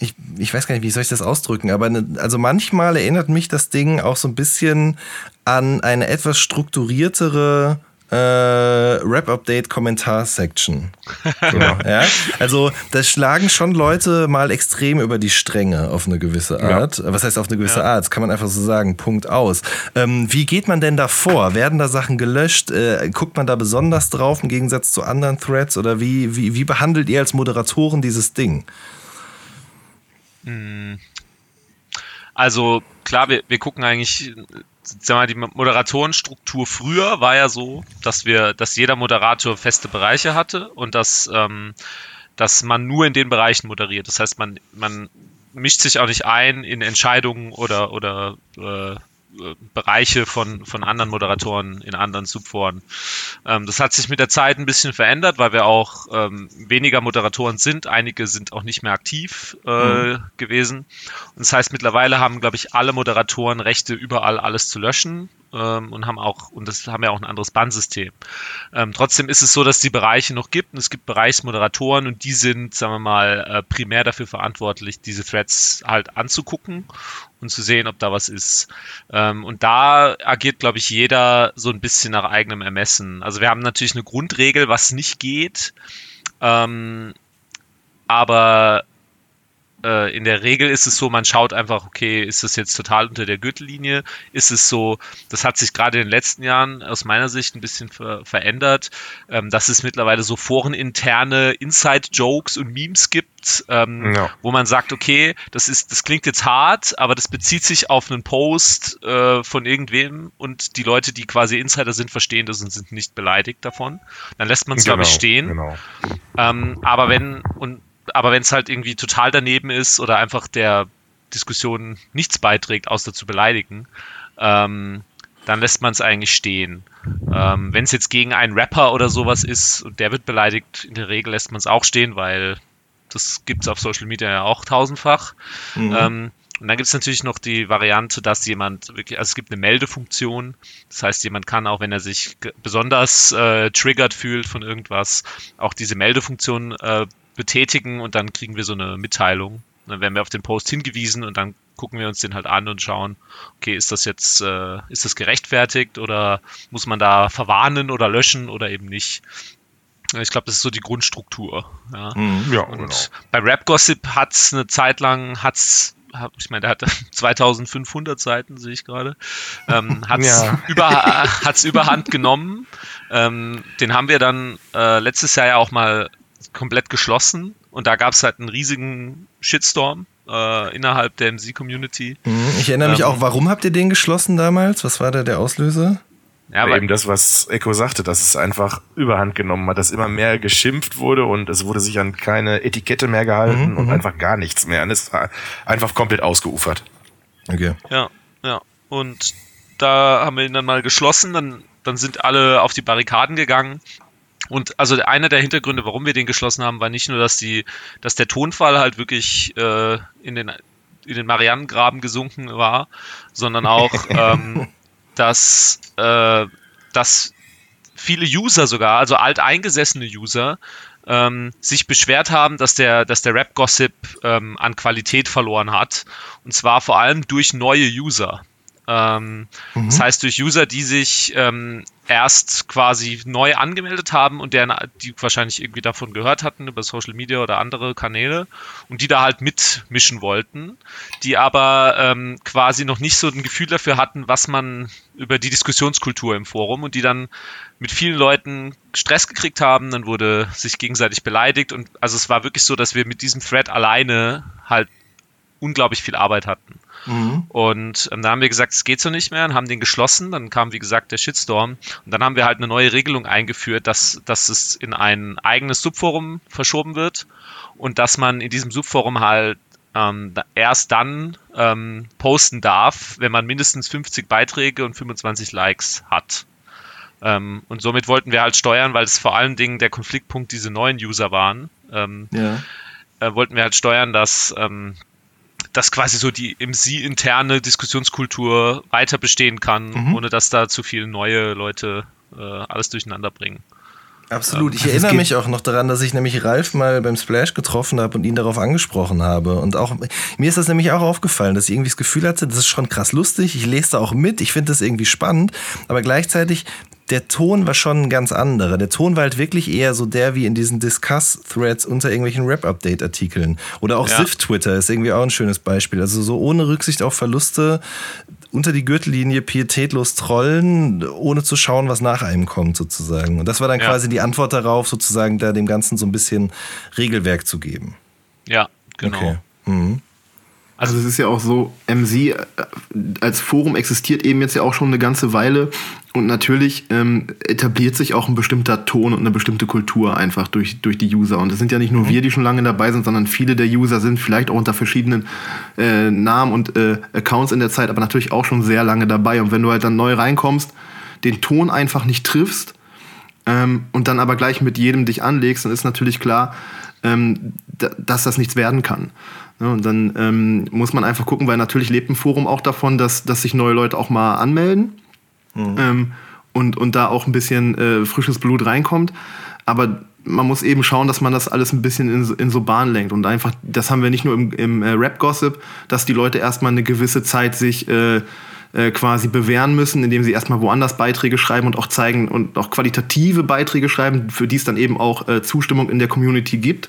ich, ich weiß gar nicht, wie soll ich das ausdrücken, aber ne, also manchmal erinnert mich das Ding auch so ein bisschen an eine etwas strukturiertere äh, Rap-Update-Kommentar-Section. Genau. Ja? Also da schlagen schon Leute mal extrem über die Stränge auf eine gewisse Ja. Art. Was heißt auf eine gewisse Art? Das kann man einfach so sagen. Punkt aus. Ähm, wie geht man denn da vor? Werden da Sachen gelöscht? Äh, guckt man da besonders drauf im Gegensatz zu anderen Threads? Oder wie, wie, wie behandelt ihr als Moderatoren dieses Ding? Also klar, wir, wir gucken eigentlich, sag mal, die Moderatorenstruktur früher war ja so, dass wir, dass jeder Moderator feste Bereiche hatte und dass, ähm, dass man nur in den Bereichen moderiert. Das heißt, man, man mischt sich auch nicht ein in Entscheidungen oder, oder äh, Bereiche von, von anderen Moderatoren in anderen Subforen. Ähm, das hat sich mit der Zeit ein bisschen verändert, weil wir auch ähm, weniger Moderatoren sind. Einige sind auch nicht mehr aktiv äh, gewesen. Und das heißt, mittlerweile haben, glaube ich, alle Moderatoren Rechte, überall alles zu löschen ähm, und haben auch, und das haben ja auch ein anderes Bannsystem. Ähm, trotzdem ist es so, dass es die Bereiche noch gibt und es gibt Bereichsmoderatoren und die sind, sagen wir mal, äh, primär dafür verantwortlich, diese Threads halt anzugucken und zu sehen, ob da was ist. Ähm, und da agiert, glaube ich, jeder so ein bisschen nach eigenem Ermessen. Also wir haben natürlich eine Grundregel, was nicht geht. Ähm, aber äh, in der Regel ist es so, man schaut einfach, okay, ist das jetzt total unter der Gürtellinie? Ist es so, das hat sich gerade in den letzten Jahren aus meiner Sicht ein bisschen ver verändert, ähm, dass es mittlerweile so foreninterne Inside-Jokes und Memes gibt, ähm, Ja. wo man sagt, okay, das ist, das klingt jetzt hart, aber das bezieht sich auf einen Post äh, von irgendwem und die Leute, die quasi Insider sind, verstehen das und sind nicht beleidigt davon. Dann lässt man es, glaube ich, stehen. Genau. Ähm, aber wenn und aber wenn es halt irgendwie total daneben ist oder einfach der Diskussion nichts beiträgt, außer zu beleidigen, ähm, dann lässt man es eigentlich stehen. Ähm, wenn es jetzt gegen einen Rapper oder sowas ist und der wird beleidigt, in der Regel lässt man es auch stehen, weil das gibt es auf Social Media ja auch tausendfach. Ähm, und dann gibt es natürlich noch die Variante, dass jemand wirklich, also es gibt eine Meldefunktion. Das heißt, jemand kann auch, wenn er sich besonders äh, triggert fühlt von irgendwas, auch diese Meldefunktion äh, betätigen und dann kriegen wir so eine Mitteilung. Dann werden wir auf den Post hingewiesen und dann gucken wir uns den halt an und schauen, okay, ist das jetzt, äh, ist das gerechtfertigt oder muss man da verwarnen oder löschen oder eben nicht? Ich glaube, das ist so die Grundstruktur. Ja. Ja, Und genau. bei Rap Gossip hat's eine Zeit lang, hat's, ich meine, der hat 2500 Seiten, sehe ich gerade, ähm, hat's, Ja. über, hat's überhand genommen. Ähm, den haben wir dann äh, letztes Jahr ja auch mal komplett geschlossen und da gab's halt einen riesigen Shitstorm äh, innerhalb der MC-Community. Mhm. Ich erinnere mich Ähm. auch, warum habt ihr den geschlossen damals? Was war da der Auslöser? Ja, Aber eben das, was Echo sagte, dass es einfach überhand genommen hat, dass immer mehr geschimpft wurde und es wurde sich an keine Etikette mehr gehalten Mhm, und mhm. einfach gar nichts mehr. Und es war einfach komplett ausgeufert. Okay. Ja, ja. Und da haben wir ihn dann mal geschlossen, dann, dann sind alle auf die Barrikaden gegangen. Und also einer der Hintergründe, warum wir den geschlossen haben, war nicht nur, dass die, dass der Tonfall halt wirklich äh, in den in den Marianengraben gesunken war, sondern auch, ähm, dass, äh, dass viele User sogar, also alteingesessene User, ähm, sich beschwert haben, dass der, dass der Rap-Gossip ähm, an Qualität verloren hat. Und zwar vor allem durch neue User. Ähm, mhm. Das heißt, durch User, die sich ähm, erst quasi neu angemeldet haben und deren, die wahrscheinlich irgendwie davon gehört hatten über Social Media oder andere Kanäle und die da halt mitmischen wollten, die aber ähm, quasi noch nicht so ein Gefühl dafür hatten, was man über die Diskussionskultur im Forum und die dann mit vielen Leuten Stress gekriegt haben, dann wurde sich gegenseitig beleidigt und also es war wirklich so, dass wir mit diesem Thread alleine halt unglaublich viel Arbeit hatten. Mhm. Und ähm, da haben wir gesagt, es geht so nicht mehr und haben den geschlossen. Dann kam, wie gesagt, der Shitstorm. Und dann haben wir halt eine neue Regelung eingeführt, dass, dass es in ein eigenes Subforum verschoben wird und dass man in diesem Subforum halt ähm, erst dann ähm, posten darf, wenn man mindestens 50 Beiträge und 25 Likes hat. Ähm, und somit wollten wir halt steuern, weil es vor allen Dingen der Konfliktpunkt diese neuen User waren. Ähm, ja. Äh, wollten wir halt steuern, dass ähm, dass quasi so die MC-interne Diskussionskultur weiter bestehen kann, mhm. ohne dass da zu viele neue Leute äh, alles durcheinander bringen. Absolut. Ähm, ich also erinnere mich auch noch daran, dass ich nämlich Ralf mal beim Splash getroffen habe und ihn darauf angesprochen habe. Und auch mir ist das nämlich auch aufgefallen, dass ich irgendwie das Gefühl hatte, das ist schon krass lustig. Ich lese da auch mit. Ich finde das irgendwie spannend. Aber gleichzeitig der Ton war schon ein ganz anderer. Der Ton war halt wirklich eher so der wie in diesen Discuss-Threads unter irgendwelchen Rap-Update-Artikeln. Oder auch ja. Sif-Twitter ist irgendwie auch ein schönes Beispiel. Also so ohne Rücksicht auf Verluste unter die Gürtellinie pietätlos trollen, ohne zu schauen, was nach einem kommt, sozusagen. Und das war dann ja. quasi die Antwort darauf, sozusagen da dem Ganzen so ein bisschen Regelwerk zu geben. Ja, genau. Okay. Mhm. Also es ist ja auch so, MC äh, als Forum existiert eben jetzt ja auch schon eine ganze Weile und natürlich ähm, etabliert sich auch ein bestimmter Ton und eine bestimmte Kultur einfach durch, durch die User. Und es sind ja nicht nur mhm. wir, die schon lange dabei sind, sondern viele der User sind vielleicht auch unter verschiedenen äh, Namen und äh, Accounts in der Zeit, aber natürlich auch schon sehr lange dabei. Und wenn du halt dann neu reinkommst, den Ton einfach nicht triffst ähm, und dann aber gleich mit jedem dich anlegst, dann ist natürlich klar, ähm, dass das nichts werden kann. Ja, und dann ähm, muss man einfach gucken, weil natürlich lebt ein Forum auch davon, dass, dass sich neue Leute auch mal anmelden mhm. ähm, und, und da auch ein bisschen äh, frisches Blut reinkommt. Aber man muss eben schauen, dass man das alles ein bisschen in, in so Bahn lenkt. Und einfach, das haben wir nicht nur im, im äh, Rap-Gossip, dass die Leute erstmal eine gewisse Zeit sich äh, äh, quasi bewähren müssen, indem sie erstmal woanders Beiträge schreiben und auch zeigen und auch qualitative Beiträge schreiben, für die es dann eben auch äh, Zustimmung in der Community gibt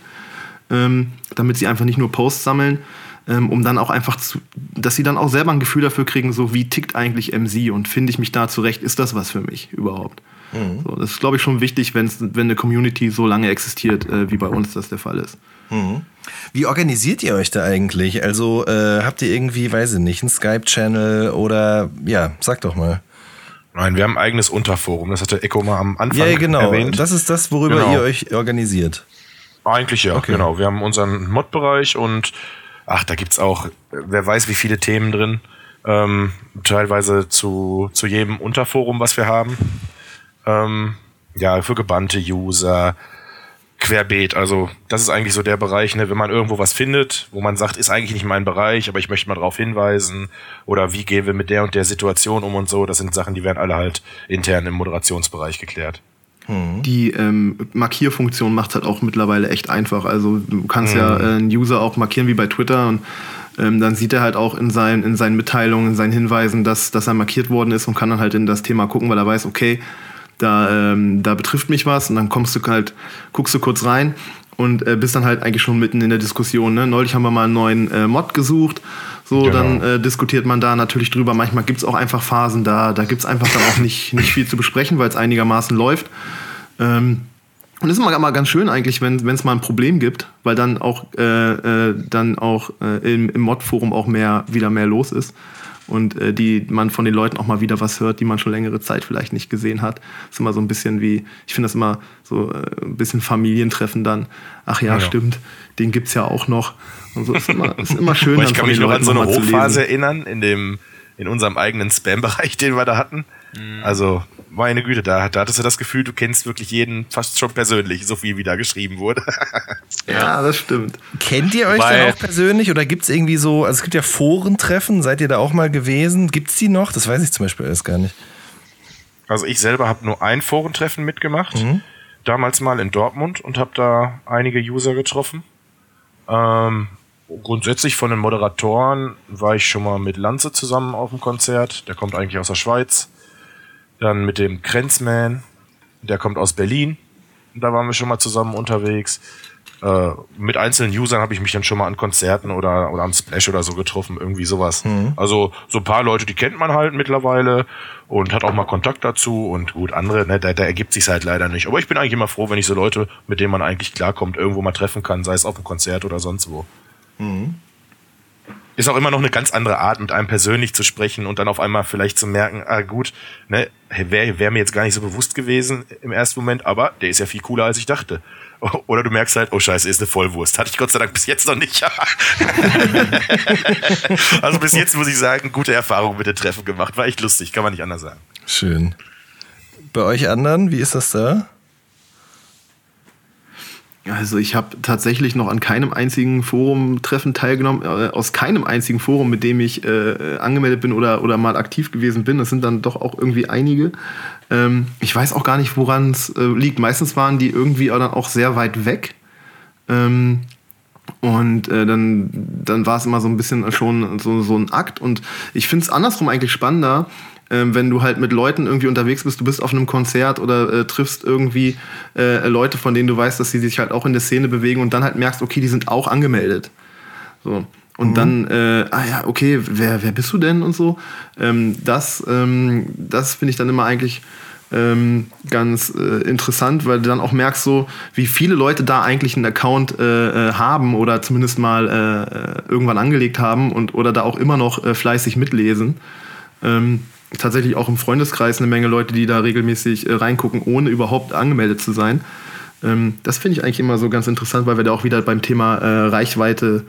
ähm, damit sie einfach nicht nur Posts sammeln, ähm, um dann auch einfach, zu, dass sie dann auch selber ein Gefühl dafür kriegen, so wie tickt eigentlich MC und finde ich mich da zurecht, ist das was für mich überhaupt. Mhm. So, das ist, glaube ich, schon wichtig, wenn eine Community so lange existiert, äh, wie bei uns das der Fall ist. Mhm. Wie organisiert ihr euch da eigentlich? Also äh, habt ihr irgendwie, weiß ich nicht, einen Skype-Channel oder ja, sag doch mal. Nein, wir haben ein eigenes Unterforum. Das hatte Echo mal am Anfang ja, genau. erwähnt. Das ist das, worüber genau. ihr euch organisiert. Eigentlich ja, okay. genau. Wir haben unseren Mod-Bereich und ach, da gibt's auch, wer weiß, wie viele Themen drin. Ähm, teilweise zu, zu jedem Unterforum, was wir haben. Ähm, ja, für gebannte User, querbeet. Also das ist eigentlich so der Bereich, ne, wenn man irgendwo was findet, wo man sagt, ist eigentlich nicht mein Bereich, aber ich möchte mal darauf hinweisen oder wie gehen wir mit der und der Situation um und so. Das sind Sachen, die werden alle halt intern im Moderationsbereich geklärt. Mhm. Die ähm, Markierfunktion macht halt auch mittlerweile echt einfach. Also du kannst mhm. ja äh, einen User auch markieren wie bei Twitter und ähm, dann sieht er halt auch in seinen, in seinen Mitteilungen, in seinen Hinweisen, dass, dass er markiert worden ist und kann dann halt in das Thema gucken, weil er weiß, okay, da, ähm, da betrifft mich was und dann kommst du halt, guckst du kurz rein und äh, bist dann halt eigentlich schon mitten in der Diskussion. Ne? Neulich haben wir mal einen neuen äh, Mod gesucht so, genau. dann äh, diskutiert man da natürlich drüber. Manchmal gibt es auch einfach Phasen, da, da gibt es einfach dann auch nicht, nicht viel zu besprechen, weil es einigermaßen läuft. Ähm, und das ist immer, immer ganz schön eigentlich, wenn es mal ein Problem gibt, weil dann auch, äh, äh, dann auch äh, im, im Mod-Forum auch mehr, wieder mehr los ist und äh, die man von den Leuten auch mal wieder was hört, die man schon längere Zeit vielleicht nicht gesehen hat. ist immer so ein bisschen wie, ich finde das immer so äh, ein bisschen Familientreffen dann. Ach ja, ja. stimmt, den gibt es ja auch noch. Und so ist immer, ist immer schön. ich kann mich noch an so eine Hochphase erinnern, in dem, in unserem eigenen Spam-Bereich, den wir da hatten. Mhm. Also, meine Güte, da, da hattest du das Gefühl, du kennst wirklich jeden fast schon persönlich, so viel wie da geschrieben wurde. ja, das stimmt. Kennt ihr euch Weil, denn auch persönlich oder gibt es irgendwie so, also es gibt ja Forentreffen, seid ihr da auch mal gewesen? Gibt es die noch? Das weiß ich zum Beispiel erst gar nicht. Also ich selber habe nur ein Forentreffen mitgemacht, mhm. damals mal in Dortmund und habe da einige User getroffen. Ähm, grundsätzlich von den Moderatoren war ich schon mal mit Lanze zusammen auf dem Konzert. Der kommt eigentlich aus der Schweiz. Dann mit dem Krenzman, der kommt aus Berlin. Da waren wir schon mal zusammen unterwegs. Äh, mit einzelnen Usern habe ich mich dann schon mal an Konzerten oder, oder am Splash oder so getroffen, irgendwie sowas. Mhm. Also so ein paar Leute, die kennt man halt mittlerweile und hat auch mal Kontakt dazu und gut, andere, ne, da, da ergibt sich halt leider nicht. Aber ich bin eigentlich immer froh, wenn ich so Leute, mit denen man eigentlich klarkommt, irgendwo mal treffen kann, sei es auf einem Konzert oder sonst wo. Mhm. Ist auch immer noch eine ganz andere Art, mit einem persönlich zu sprechen und dann auf einmal vielleicht zu merken, ah gut, ne, wäre wär mir jetzt gar nicht so bewusst gewesen im ersten Moment, aber der ist ja viel cooler, als ich dachte. Oder du merkst halt, oh scheiße, ist eine Vollwurst. Hatte ich Gott sei Dank bis jetzt noch nicht. also bis jetzt muss ich sagen, gute Erfahrung mit den Treffen gemacht. War echt lustig, kann man nicht anders sagen. Schön. Bei euch anderen, wie ist das da? Also ich habe tatsächlich noch an keinem einzigen Forum-Treffen teilgenommen, äh, aus keinem einzigen Forum, mit dem ich äh, angemeldet bin oder, oder mal aktiv gewesen bin. Das sind dann doch auch irgendwie einige. Ähm, ich weiß auch gar nicht, woran es äh, liegt. Meistens waren die irgendwie dann auch sehr weit weg. Ähm, und äh, dann, dann war es immer so ein bisschen schon so, so ein Akt. Und ich finde es andersrum eigentlich spannender, wenn du halt mit Leuten irgendwie unterwegs bist, du bist auf einem Konzert oder äh, triffst irgendwie äh, Leute, von denen du weißt, dass sie sich halt auch in der Szene bewegen und dann halt merkst, okay, die sind auch angemeldet. So. Und mhm. dann, äh, ah ja, okay, wer, wer bist du denn und so. Ähm, das ähm, das finde ich dann immer eigentlich ähm, ganz äh, interessant, weil du dann auch merkst, so wie viele Leute da eigentlich einen Account äh, äh haben oder zumindest mal äh, äh, irgendwann angelegt haben und oder da auch immer noch äh, fleißig mitlesen. Ähm, tatsächlich auch im Freundeskreis eine Menge Leute, die da regelmäßig reingucken, ohne überhaupt angemeldet zu sein. Ähm, das finde ich eigentlich immer so ganz interessant, weil wir da auch wieder beim Thema Reichweite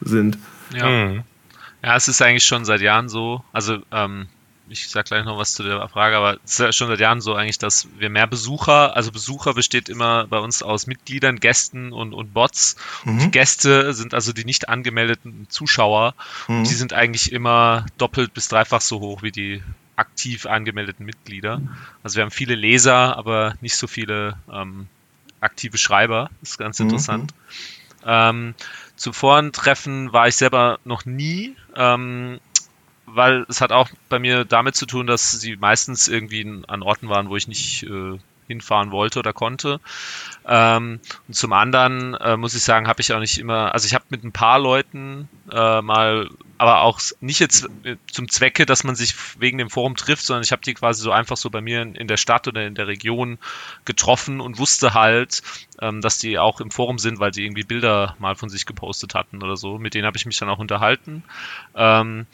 sind. Ja. Mhm. Ja, es ist eigentlich schon seit Jahren so. Also ähm, ich sag gleich noch was zu der Frage, aber es ist ja schon seit Jahren so eigentlich, dass wir mehr Besucher, also Besucher besteht immer bei uns aus Mitgliedern, Gästen und, und Bots. Mhm. Und die Gäste sind also die nicht angemeldeten Zuschauer. Mhm. Und die sind eigentlich immer doppelt bis dreifach so hoch wie die aktiv angemeldeten Mitglieder. Also wir haben viele Leser, aber nicht so viele ähm, aktive Schreiber. Das ist ganz mhm. interessant. Ähm, zu Vorentreffen war ich selber noch nie. Ähm, weil es hat auch bei mir damit zu tun, dass sie meistens irgendwie an Orten waren, wo ich nicht äh, hinfahren wollte oder konnte. Ähm, und zum anderen äh, muss ich sagen, habe ich auch nicht immer, also ich habe mit ein paar Leuten äh, mal, aber auch nicht jetzt äh, zum Zwecke, dass man sich wegen dem Forum trifft, sondern ich habe die quasi so einfach so bei mir in, in, der Stadt oder in der Region getroffen und wusste halt, ähm, dass die auch im Forum sind, weil die irgendwie Bilder mal von sich gepostet hatten oder so. Mit denen habe ich mich dann auch unterhalten. Ähm,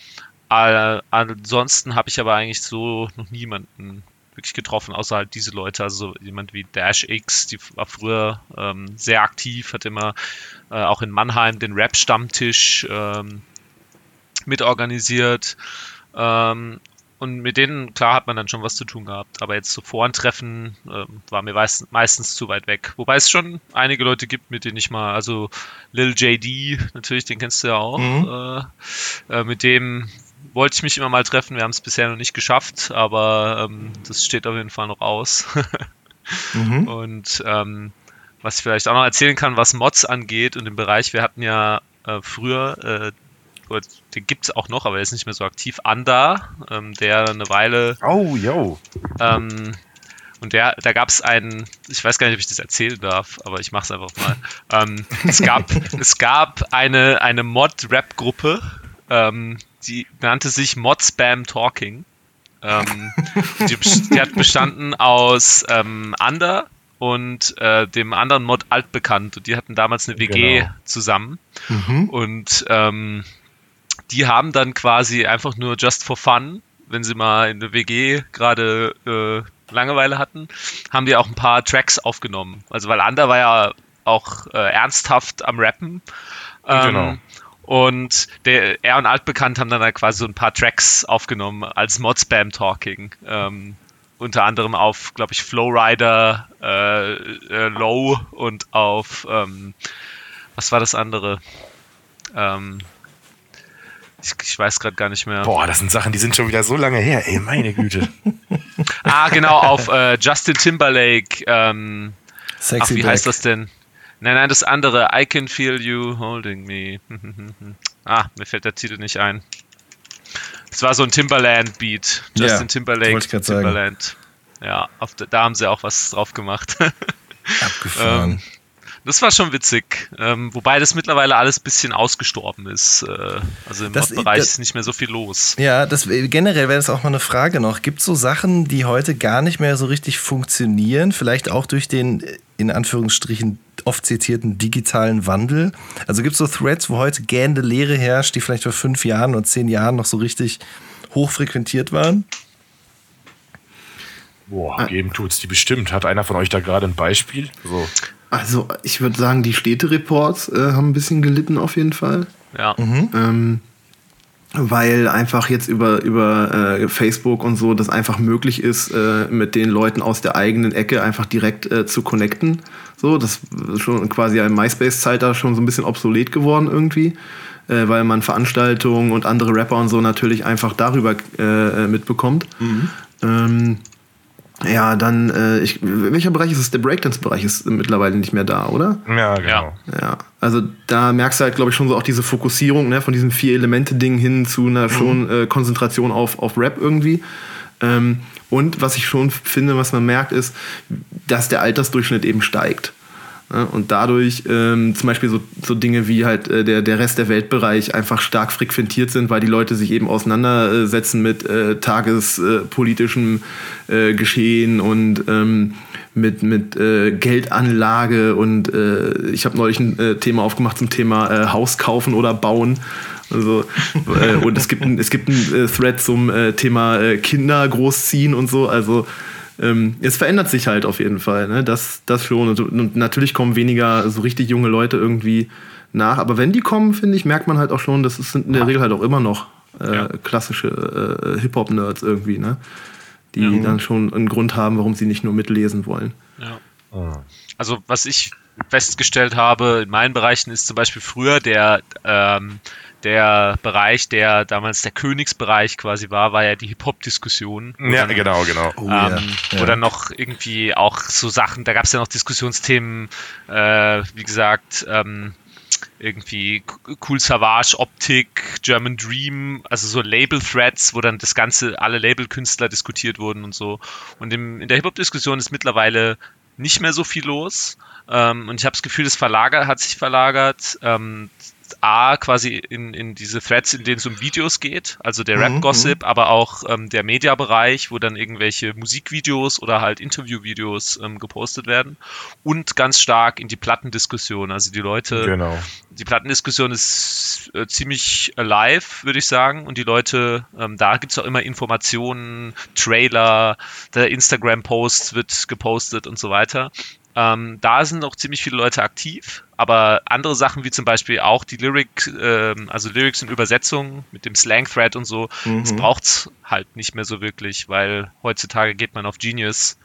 äh, ansonsten habe ich aber eigentlich so noch niemanden wirklich getroffen, außer halt diese Leute, also jemand wie Dash X, die war früher ähm, sehr aktiv, hat immer äh, auch in Mannheim den Rap-Stammtisch ähm, mitorganisiert. Ähm, und mit denen, klar, hat man dann schon was zu tun gehabt. Aber jetzt so Vorentreffen äh, war mir meist, meistens zu weit weg. Wobei es schon einige Leute gibt, mit denen ich mal, also Lil JD, natürlich, den kennst du ja auch. Mhm. Äh, äh, mit dem wollte ich mich immer mal treffen. Wir haben es bisher noch nicht geschafft, aber ähm, das steht auf jeden Fall noch aus. mhm. Und ähm, was ich vielleicht auch noch erzählen kann, was Mods angeht und im Bereich, wir hatten ja äh, früher, äh, den gibt es auch noch, aber er ist nicht mehr so aktiv, Anda, ähm, der eine Weile. Oh, yo. Ähm, und der, da gab es einen, ich weiß gar nicht, ob ich das erzählen darf, aber ich mache es einfach mal. Ähm, es, gab, es gab eine, eine Mod-Rap-Gruppe, ähm, die nannte sich Mod Spam Talking. Ähm, die, die, hat bestanden aus ähm, Under und äh, dem anderen Mod Altbekannt. Und die hatten damals eine WG genau. zusammen. Mhm. Und ähm, die haben dann quasi einfach nur just for fun, wenn sie mal in der WG gerade äh, Langeweile hatten, haben die auch ein paar Tracks aufgenommen. Also weil Under war ja auch äh, ernsthaft am Rappen. Ähm, genau. Und der, er und Altbekannt haben dann halt quasi so ein paar Tracks aufgenommen als Mod-Spam Talking. Ähm, unter anderem auf, glaube ich, Flowrider äh, äh, Low und auf, ähm, was war das andere? Ähm, ich, ich, weiß gerade gar nicht mehr. Boah, das sind Sachen, die sind schon wieder so lange her, ey, meine Güte. ah, genau, auf äh, Justin Timberlake. Ähm, Sexy ach, wie Black. heißt das denn? Nein, nein, das andere. I can feel you holding me. ah, mir fällt der Titel nicht ein. Es war so ein Timberland-Beat. Justin Ja, Timberlake. grad sagen. Timberland. Ja, auf, der- da haben sie auch was drauf gemacht. Abgefahren. Ähm, das war schon witzig. Ähm, wobei das mittlerweile alles ein bisschen ausgestorben ist. Äh, also im Das- Bereich das- ist nicht mehr so viel los. Ja, das generell wäre das auch mal eine Frage noch. Gibt es so Sachen, die heute gar nicht mehr so richtig funktionieren? Vielleicht auch durch den äh, in Anführungsstrichen oft zitierten digitalen Wandel? Also gibt es so Threads, wo heute gähnende Leere herrscht, die vielleicht vor fünf Jahren oder zehn Jahren noch so richtig hochfrequentiert waren? Boah, geben tut's die bestimmt. Hat einer von euch da gerade ein Beispiel? So. Also, ich würde sagen, die Städtereports äh, haben ein bisschen gelitten auf jeden Fall. Ja. Ähm, weil einfach jetzt über, über äh, Facebook und so das einfach möglich ist, äh, mit den Leuten aus der eigenen Ecke einfach direkt äh, zu connecten. So, das ist schon quasi im MySpace-Zeitalter schon so ein bisschen obsolet geworden irgendwie, äh, weil man Veranstaltungen und andere Rapper und so natürlich einfach darüber äh, mitbekommt. Ähm, ja, dann, äh, ich, welcher Bereich ist es? Der Breakdance-Bereich ist mittlerweile nicht mehr da, oder? Ja, genau. Ja, also da merkst du halt, glaube ich, schon so auch diese Fokussierung ne, von diesem Vier-Elemente-Ding hin zu einer schon äh, Konzentration auf, auf Rap irgendwie. Ähm, und was ich schon finde, was man merkt, ist, dass der Altersdurchschnitt eben steigt. Ja, und dadurch ähm, zum Beispiel so, so Dinge wie halt äh, der, der Rest der Weltbereich einfach stark frequentiert sind, weil die Leute sich eben auseinandersetzen mit äh, tagespolitischem äh, Geschehen und ähm, mit, mit äh, Geldanlage und äh, ich habe neulich ein äh, Thema aufgemacht zum Thema Haus kaufen oder bauen. Also, und es gibt ein, es gibt ein äh, Thread zum Thema Kinder großziehen und so. Also ähm, es verändert sich halt auf jeden Fall. Ne? Das, das schon. Und, und natürlich kommen weniger so richtig junge Leute irgendwie nach. Aber wenn die kommen, finde ich, merkt man halt auch schon, das sind in der Regel halt auch immer noch äh, Ja. klassische äh, Hip-Hop-Nerds irgendwie, ne? Die dann schon einen Grund haben, warum sie nicht nur mitlesen wollen. Ja. Also was ich festgestellt habe in meinen Bereichen ist zum Beispiel früher der ähm, der Bereich, der damals der Königsbereich quasi war, war ja die Hip-Hop-Diskussion. Ja, dann, genau, genau. Oh, ja. ähm, Ja. Wo dann noch irgendwie auch so Sachen, da gab es ja noch Diskussionsthemen, äh, wie gesagt, ähm, irgendwie Cool Savage, Optik, German Dream, also so Label-Threads, wo dann das Ganze, alle Label-Künstler diskutiert wurden und so. Und im, in der Hip-Hop-Diskussion ist mittlerweile nicht mehr so viel los. Ähm, und ich habe das Gefühl, das Verlager hat sich verlagert. Ähm, A, quasi in, in diese Threads, in denen es um Videos geht, also der Mhm, Rap-Gossip, aber auch ähm, der Media-Bereich, wo dann irgendwelche Musikvideos oder halt Interviewvideos ähm, gepostet werden. Und ganz stark in die Plattendiskussion. Also die Leute, Genau. die Plattendiskussion ist äh, ziemlich alive, würde ich sagen. Und die Leute, ähm, da gibt es auch immer Informationen, Trailer, der Instagram-Post wird gepostet und so weiter. Ähm, da sind auch ziemlich viele Leute aktiv, aber andere Sachen wie zum Beispiel auch die Lyric, ähm, also Lyrics und Übersetzungen mit dem Slang-Thread und so, das braucht's halt nicht mehr so wirklich, weil heutzutage geht man auf Genius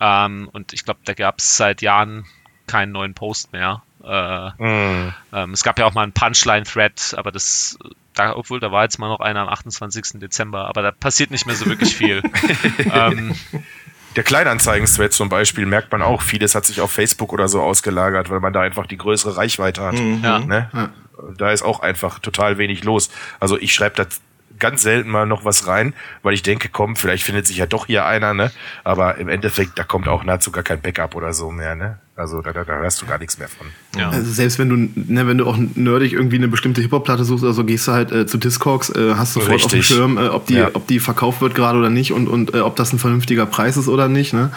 ähm, und ich glaube, da gab es seit Jahren keinen neuen Post mehr. Äh, Mm. ähm, es gab ja auch mal einen Punchline-Thread, aber das, da, obwohl da war jetzt mal noch einer am 28. Dezember, aber da passiert nicht mehr so wirklich viel. ähm, Der Kleinanzeigen-Thread zum Beispiel merkt man auch, vieles hat sich auf Facebook oder so ausgelagert, weil man da einfach die größere Reichweite hat. ja. Ne? Da ist auch einfach total wenig los. Also ich schreibe da ganz selten mal noch was rein, weil ich denke, komm, vielleicht findet sich ja doch hier einer, ne? Aber im Endeffekt, da kommt auch nahezu gar kein Backup oder so mehr, ne? Also da, da, da hörst du gar nichts mehr von. ja. Also selbst wenn du, ne, wenn du auch nerdig irgendwie eine bestimmte Hip-Hop-Platte suchst, also gehst du halt äh, zu Discogs, äh, hast sofort auf dem. Schirm, äh, ob, die, Ja. ob die verkauft wird gerade oder nicht und, und äh, ob das ein vernünftiger Preis ist oder nicht. Ne?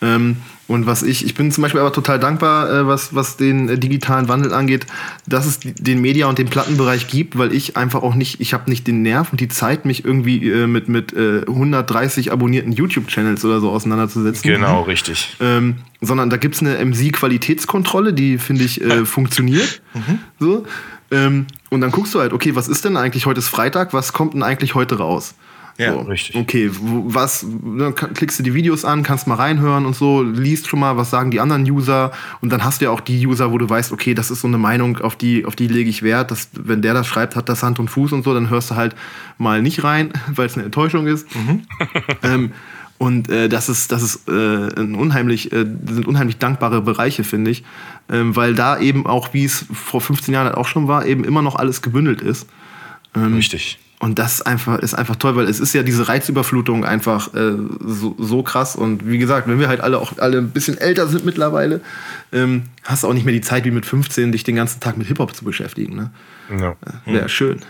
Ähm, und was ich, ich bin zum Beispiel aber total dankbar, äh, was, was den äh, digitalen Wandel angeht, dass es den Media- und den Plattenbereich gibt, weil ich einfach auch nicht, ich habe nicht den Nerv und die Zeit, mich irgendwie äh, mit, mit äh, 130 abonnierten YouTube-Channels oder so auseinanderzusetzen. Genau, richtig. Ähm, sondern da gibt's eine MC-Qualitätskontrolle, die finde ich äh, funktioniert. So. Ähm, und dann guckst du halt, okay, was ist denn eigentlich heute ist Freitag, was kommt denn eigentlich heute raus? Ja, so. richtig. Okay, was, dann ka- klickst du die Videos an, kannst mal reinhören und so, liest schon mal, was sagen die anderen User und dann hast du ja auch die User, wo du weißt, okay, das ist so eine Meinung, auf die, auf die lege ich Wert, dass, wenn der das schreibt, hat das Hand und Fuß und so, dann hörst du halt mal nicht rein, weil es eine Enttäuschung ist. ähm, Und äh, das ist, das ist äh, ein unheimlich, äh, sind unheimlich dankbare Bereiche, finde ich. Ähm, weil da eben auch, wie es vor 15 Jahren halt auch schon war, eben immer noch alles gebündelt ist. Ähm, Richtig. Und das einfach, ist einfach toll, weil es ist ja diese Reizüberflutung einfach äh, so, so krass. Und wie gesagt, wenn wir halt alle auch alle ein bisschen älter sind mittlerweile, ähm, hast du auch nicht mehr die Zeit wie mit 15, dich den ganzen Tag mit Hip-Hop zu beschäftigen. Ne? Ja. Wäre schön.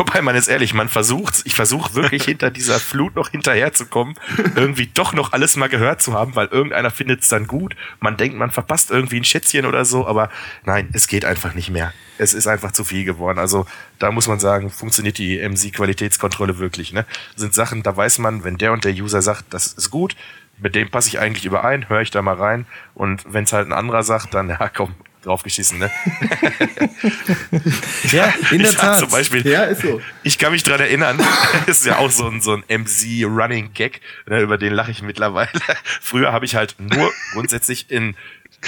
Wobei man ist ehrlich, man versucht, ich versuche wirklich hinter dieser Flut noch hinterherzukommen, irgendwie doch noch alles mal gehört zu haben, weil irgendeiner findet es dann gut. Man denkt, man verpasst irgendwie ein Schätzchen oder so, aber nein, es geht einfach nicht mehr. Es ist einfach zu viel geworden. Also da muss man sagen, funktioniert die MC-Qualitätskontrolle wirklich. Ne? Sind Sachen, da weiß man, wenn der und der User sagt, das ist gut, mit dem passe ich eigentlich überein, höre ich da mal rein. Und wenn es halt ein anderer sagt, dann, ja komm, draufgeschissen, ne? Ja, in der ich Tat. Zum Beispiel, Ja, ist so. ich kann mich dran erinnern, ist ja auch so ein, so ein MC-Running-Gag, ne, über den lache ich mittlerweile. Früher habe ich halt nur grundsätzlich in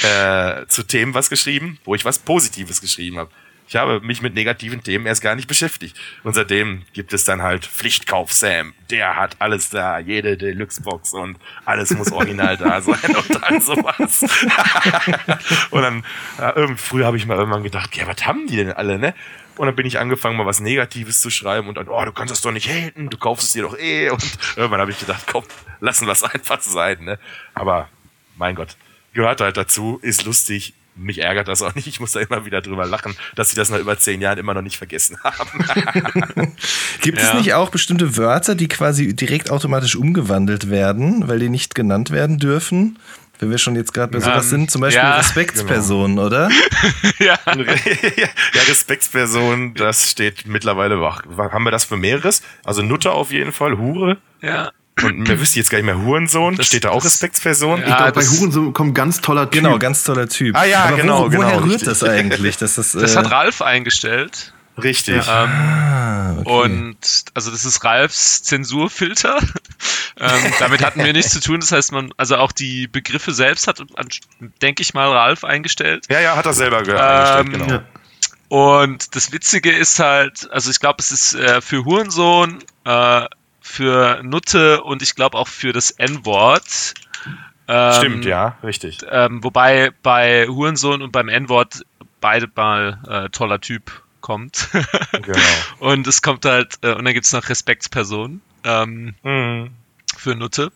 äh, zu Themen was geschrieben, wo ich was Positives geschrieben habe. Ich habe mich mit negativen Themen erst gar nicht beschäftigt. Und seitdem gibt es dann halt Pflichtkauf Sam. Der hat alles da, jede Deluxe-Box und alles muss original da sein und all sowas. und dann, irgendwie, früher habe ich mal irgendwann gedacht, ja, was haben die denn alle, ne? Und dann bin ich angefangen, mal was Negatives zu schreiben und dann, oh, du kannst das doch nicht haten, du kaufst es dir doch eh. Und irgendwann habe ich gedacht, komm, lassen wir es einfach sein, ne? Aber, mein Gott, gehört halt dazu, ist lustig. Mich ärgert das auch nicht. Ich muss da immer wieder drüber lachen, dass sie das nach über zehn Jahren immer noch nicht vergessen haben. Gibt es Ja. nicht auch bestimmte Wörter, die quasi direkt automatisch umgewandelt werden, weil die nicht genannt werden dürfen? Wenn wir schon jetzt gerade bei sowas Ähm, sind, zum Beispiel ja, Respektspersonen, oder? ja. ja, Respektsperson, das steht mittlerweile, ach, haben wir das für mehreres? Also Nutter auf jeden Fall, Hure. ja. Und mir wüsste jetzt gar nicht mehr Hurensohn. Das- steht da auch das- Respektsperson? Ja, Ich glaube, bei das- Hurensohn kommt ein ganz toller Typ. Genau, ganz toller Typ. Ah ja, Aber genau, wo, genau, Woher rührt richtig. das eigentlich? Dass das, Das äh, hat Ralf eingestellt. Richtig. Ähm, ah, okay. Und also das ist Ralfs Zensurfilter. ähm, damit hatten wir nichts zu tun. Das heißt, man, also auch die Begriffe selbst hat, denke ich mal, Ralf eingestellt. Ja, ja, hat er selber ge Ähm, eingestellt, genau. Ja. Und das Witzige ist halt, also ich glaube, es ist äh, für Hurensohn, äh, für Nutte und ich glaube auch für das N-Wort. Ähm, Stimmt, ja, richtig. Ähm, wobei bei Hurensohn und beim N-Wort beide mal äh, toller Typ kommt. Genau. und es kommt halt, äh, und dann gibt's noch Respektsperson ähm, Mhm. für Nutte.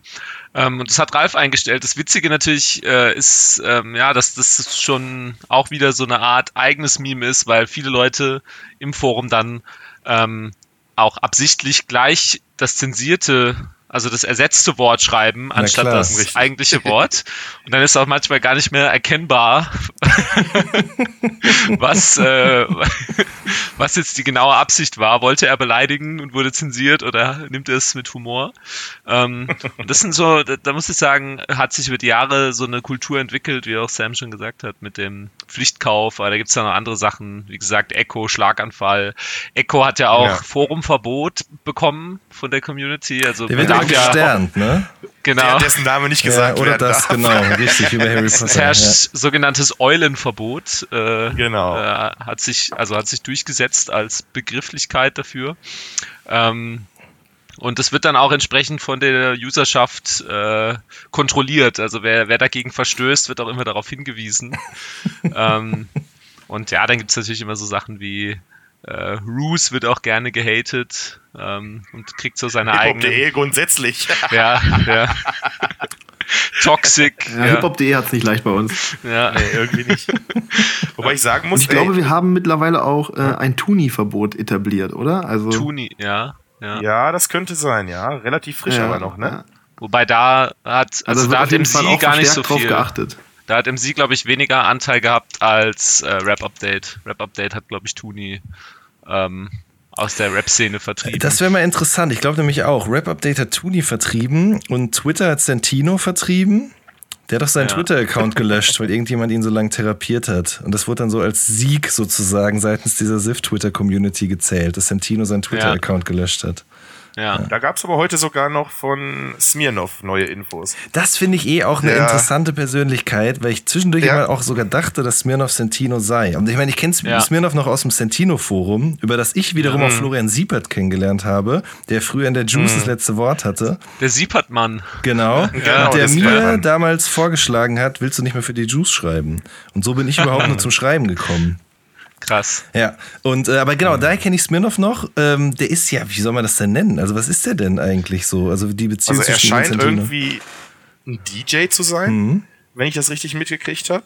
Ähm, und das hat Ralf eingestellt. Das Witzige natürlich äh, ist, ähm, ja, dass das schon auch wieder so eine Art eigenes Meme ist, weil viele Leute im Forum dann ähm, auch absichtlich gleich das zensierte, also das ersetzte Wort schreiben, anstatt klar, das eigentliche Wort. Und dann ist auch manchmal gar nicht mehr erkennbar, was, äh, was jetzt die genaue Absicht war. Wollte er beleidigen und wurde zensiert oder nimmt er es mit Humor? Ähm, und das sind so, da, da muss ich sagen, hat sich über die Jahre so eine Kultur entwickelt, wie auch Sam schon gesagt hat, mit dem Pflichtkauf. Aber da gibt's ja noch andere Sachen, wie gesagt, Echo, Schlaganfall. Echo hat ja auch Ja. Forumverbot bekommen von der Community. Also Der wird darf ja, gesternt, ne? genau. Der, dessen Name nicht Ja, gesagt oder werden das, darf. genau, richtig, über Harry Es Potter. herrscht sogenanntes Eulenverbot. Äh, Genau. äh, hat sich, also hat sich durchgesetzt als Begrifflichkeit dafür. Ähm, und das wird dann auch entsprechend von der Userschaft äh, kontrolliert. Also wer, wer dagegen verstößt, wird auch immer darauf hingewiesen. ähm, und ja, dann gibt es natürlich immer so Sachen wie äh, Roos wird auch gerne gehatet ähm, und kriegt so seine eigenen. Hip-Hop.de grundsätzlich. Ja, ja. Toxic. Ja, Ja, Hiphop.de hat's nicht leicht bei uns. ja. nee, irgendwie nicht. Wobei ich sagen muss, Und ich glaube, ey, wir haben mittlerweile auch äh, ein Tuni-Verbot etabliert, oder? Also, Tuni, ja. ja. ja, das könnte sein, ja. Relativ frisch ja, aber noch, ne? ja. Wobei da hat, Also, also da hat MC gar nicht so verstärkt drauf viel. geachtet. Da hat MC, glaube ich, weniger Anteil gehabt als äh, Rap Update. Rap Update hat, glaube ich, Tuni ähm, aus der Rap-Szene vertrieben. Das wäre mal interessant. Ich glaube nämlich auch. Rap Update hat Tuni vertrieben und Twitter hat Santino vertrieben. Der hat doch seinen Ja. Twitter-Account gelöscht, weil irgendjemand ihn so lange therapiert hat. Und das wurde dann so als Sieg sozusagen seitens dieser SIF-Twitter-Community gezählt, dass Santino seinen Twitter-Account gelöscht hat. Ja. Da gab's aber heute sogar noch von Smirnov neue Infos. Das finde ich eh auch eine Ja. interessante Persönlichkeit, weil ich zwischendurch Ja. immer auch sogar dachte, dass Smirnov Sentino sei. Und ich meine, ich kenne Ja. Smirnov noch aus dem Sentino-Forum, über das ich wiederum Mhm. auch Florian Siepert kennengelernt habe, der früher in der Juice das letzte Wort hatte. Der Siepert-Mann. Genau. Genau, der mir damals vorgeschlagen hat, willst du nicht mehr für die Juice schreiben? Und so bin ich überhaupt nur zum Schreiben gekommen. Krass. Ja, und äh, aber genau, daher kenne ich Smirnov noch. Ähm, der ist ja, wie soll man das denn nennen? Also, was ist der denn eigentlich so? Also, die Beziehung Also er scheint irgendwie ein DJ zu sein, Mhm. wenn ich das richtig mitgekriegt habe.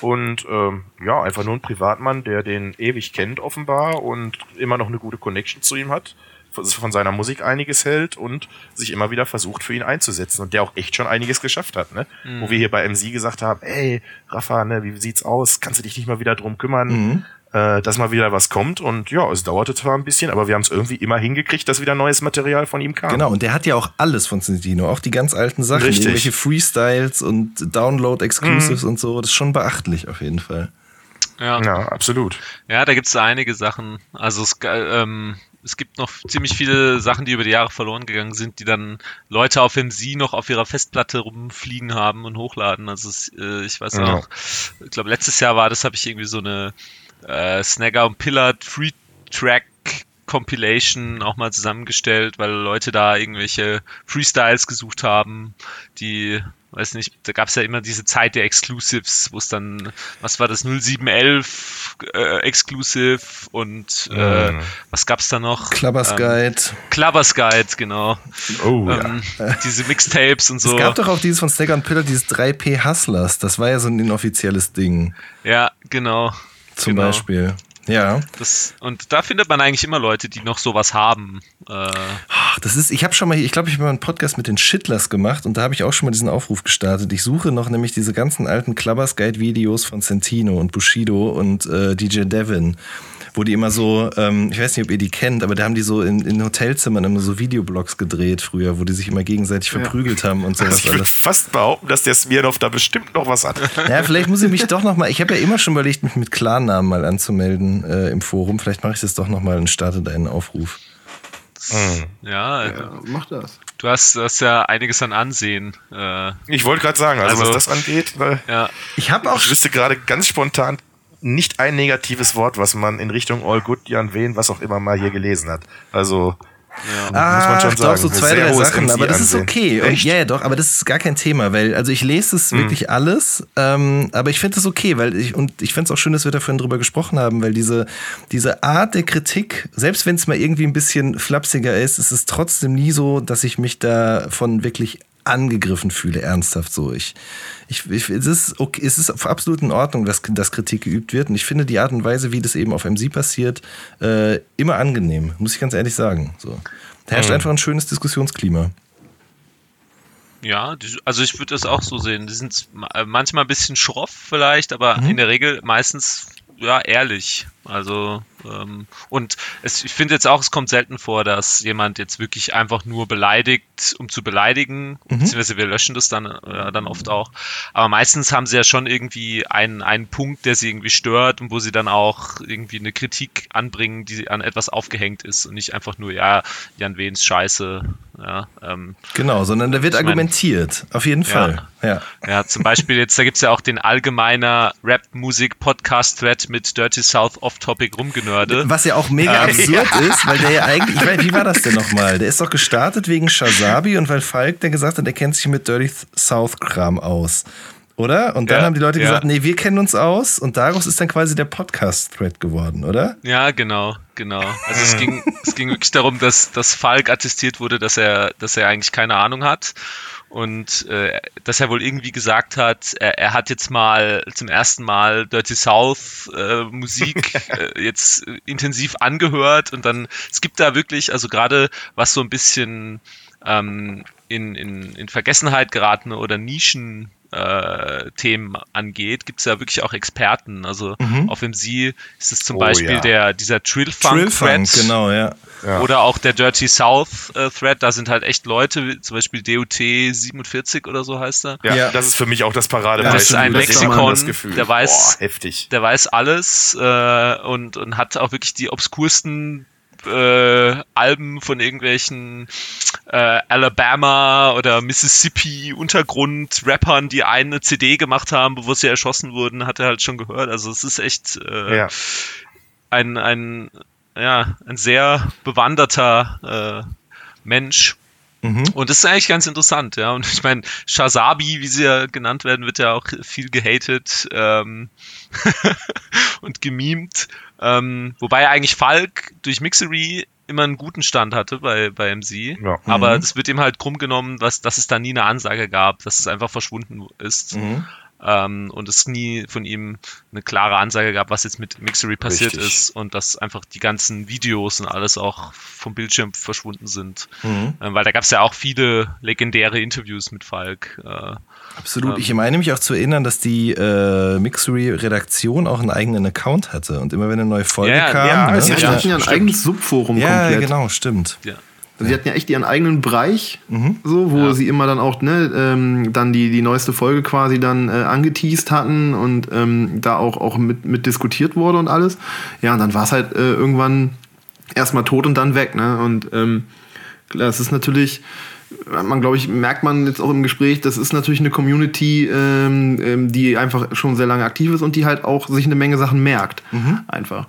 Und ähm, ja, einfach nur ein Privatmann, der den ewig kennt offenbar und immer noch eine gute Connection zu ihm hat, von- von seiner Musik einiges hält und sich immer wieder versucht für ihn einzusetzen und der auch echt schon einiges geschafft hat, ne? Wo wir hier bei MC gesagt haben, ey, Rafa, ne, wie sieht's aus? Kannst du dich nicht mal wieder drum kümmern? Äh, dass mal wieder was kommt. Und ja, es dauerte zwar ein bisschen, aber wir haben es irgendwie immer hingekriegt, dass wieder neues Material von ihm kam. Genau, und der hat ja auch alles von Santino, auch die ganz alten Sachen, Richtig. irgendwelche Freestyles und Download-Exclusives und so. Das ist schon beachtlich auf jeden Fall. Ja. Ja, absolut. Ja, da gibt es einige Sachen. Also es, äh, ähm, es gibt noch ziemlich viele Sachen, die über die Jahre verloren gegangen sind, die dann Leute auf MC noch auf ihrer Festplatte rumfliegen haben und hochladen. Also es, äh, ich weiß Ja. auch, ich glaube letztes Jahr war das, habe ich irgendwie so eine äh, Snagger und Pillard Free Track Compilation auch mal zusammengestellt, weil Leute da irgendwelche Freestyles gesucht haben, die, weiß nicht, da gab es ja immer diese Zeit der Exclusives, wo es dann, was war das, 0711 äh, Exclusive und äh, Mhm. was gab's da noch? Clubbers Ähm, Guide. Clubbers Guide, genau. Oh, Ähm, diese Mixtapes und so. Es gab doch auch dieses von Snagger und Pillar, dieses 3P Hustlers. Das war ja so ein inoffizielles Ding, ja, genau. Zum genau. Beispiel. Ja. Das, und da findet man eigentlich immer Leute, die noch sowas haben. Äh, das ist, ich habe schon mal, ich glaube, ich habe mal einen Podcast mit den Shitlers gemacht und da habe ich auch schon mal diesen Aufruf gestartet. Ich suche noch nämlich diese ganzen alten Clubbers Guide Videos von Santino und Bushido und äh, DJ Devin, wo die immer so, ähm, ich weiß nicht, ob ihr die kennt, aber da haben die so in, in Hotelzimmern immer so Videoblogs gedreht früher, wo die sich immer gegenseitig verprügelt haben und sowas also ich würde alles. fast behaupten, dass der Smirnov da bestimmt noch was hat. Ja, vielleicht muss ich mich doch noch mal. Ich habe ja immer schon überlegt, mich mit Klarnamen mal anzumelden äh, im Forum. Vielleicht mache ich das doch noch mal und starte da einen Aufruf. ja, Ja, mach das. du hast, du hast ja einiges an Ansehen. Äh, Ich wollte gerade sagen, also, Also- was das angeht, weil ja, Ich habe auch ich wüsste gerade ganz spontan nicht ein negatives Wort, was man in Richtung All Good, Jan Wen, was auch immer mal hier gelesen hat. Also ja. Ah, muss man schon doch, sagen. so zwei, drei Sachen, aber das ist MC-Ansehen. okay. Und? Hm. ja, ja, doch, aber das ist gar kein Thema, weil, also ich lese es wirklich alles, ähm, aber ich finde das okay, weil ich, und ich finde es auch schön, dass wir da vorhin drüber gesprochen haben, weil diese, diese Art der Kritik, selbst wenn es mal irgendwie ein bisschen flapsiger ist, ist es trotzdem nie so, dass ich mich davon wirklich angegriffen fühle, ernsthaft so. Ich, ich, ich, es, ist okay, es ist absolut in Ordnung, dass, dass Kritik geübt wird. Und ich finde die Art und Weise, wie das eben auf MC passiert, äh, immer angenehm, muss ich ganz ehrlich sagen. So. Da herrscht einfach ein schönes Diskussionsklima. Ja, also ich würde das auch so sehen. Die sind äh, manchmal ein bisschen schroff vielleicht, aber in der Regel meistens ja ehrlich. Also ähm, und es, ich finde jetzt auch, es kommt selten vor, dass jemand jetzt wirklich einfach nur beleidigt, um zu beleidigen, beziehungsweise wir löschen das dann äh, dann oft auch. Aber meistens haben sie ja schon irgendwie einen einen Punkt, der sie irgendwie stört und wo sie dann auch irgendwie eine Kritik anbringen, die an etwas aufgehängt ist und nicht einfach nur ja Jan Wehns Scheiße. Ja, ähm, Genau, sondern da wird Ich mein- argumentiert. Auf jeden Ja. Fall. Ja. Ja, zum Beispiel jetzt, da gibt's ja auch den allgemeiner Rap-Musik-Podcast-Thread mit Dirty South Off-Topic rumgenörde. Was ja auch mega Ähm, absurd ist, weil der ja eigentlich, ich weiß, wie war das denn nochmal? Der ist doch gestartet wegen Shazabi und weil Falk der gesagt hat, der kennt sich mit Dirty South-Kram aus. Oder? Und dann Ja, haben die Leute ja. gesagt, nee, wir kennen uns aus und daraus ist dann quasi der Podcast-Thread geworden, oder? Ja, genau, genau. Also es ging, es ging wirklich darum, dass, dass Falk attestiert wurde, dass er, dass er eigentlich keine Ahnung hat. Und äh, dass er wohl irgendwie gesagt hat, er, er hat jetzt mal zum ersten Mal Dirty South äh, Musik äh, jetzt intensiv angehört. Und dann, es gibt da wirklich, also gerade was so ein bisschen ähm, in, in, in Vergessenheit geratene oder Nischen äh, Themen angeht, gibt es ja wirklich auch Experten. Also auf MC ist es zum Oh, Beispiel ja. der, dieser Trillfunk Trillfunk, Thread genau, ja. Ja. oder auch der Dirty South äh, Thread, da sind halt echt Leute, wie zum Beispiel DOT 47 oder so heißt er. Ja, Ja. das ist für mich auch das Paradebeispiel. Das ist ein Lexikon, das Gefühl. der weiß- Boah, heftig. Der weiß alles äh, und, und hat auch wirklich die obskursten Äh, von irgendwelchen äh, Alabama oder Mississippi Untergrund-Rappern, die eine CD gemacht haben, bevor sie erschossen wurden, hat er halt schon gehört. Also es ist echt äh, ja. ein, ein, ja, ein sehr bewanderter äh, Mensch. Mhm. Und das ist eigentlich ganz interessant, ja. Und ich meine, Shazabi, wie sie ja genannt werden, wird ja auch viel gehatet ähm, und gemimt. Ähm, wobei eigentlich Falk durch Mixery immer einen guten Stand hatte bei, bei MC. Ja. Aber es mhm. wird ihm halt krumm genommen, dass, dass es da nie eine Ansage gab, dass es einfach verschwunden ist. Mhm ähm, und es nie von ihm eine klare Ansage gab, was jetzt mit Mixery passiert Richtig. ist und dass einfach die ganzen Videos und alles auch vom Bildschirm verschwunden sind. Mhm. Ähm, weil da gab es ja auch viele legendäre Interviews mit Falk. Äh, Absolut. Ähm, ich meine mich auch zu erinnern, dass die äh, Mixery-Redaktion auch einen eigenen Account hatte und immer wenn eine neue Folge ja, kam. Ja, ne? sie hatten ja ein eigenes Subforum ja, komplett. Ja, genau, stimmt. Ja. Also sie hatten ja echt ihren eigenen Bereich, mhm. so, wo ja. sie immer dann auch ne, ähm, dann die, die neueste Folge quasi dann äh, angeteased hatten und ähm, da auch, auch mit, mit diskutiert wurde und alles. Ja, und dann war es halt äh, irgendwann erstmal tot und dann weg. Ne? Und ähm, das ist natürlich, man glaube ich, merkt man jetzt auch im Gespräch, das ist natürlich eine Community, ähm, ähm, die einfach schon sehr lange aktiv ist und die halt auch sich eine Menge Sachen merkt. Mhm. Einfach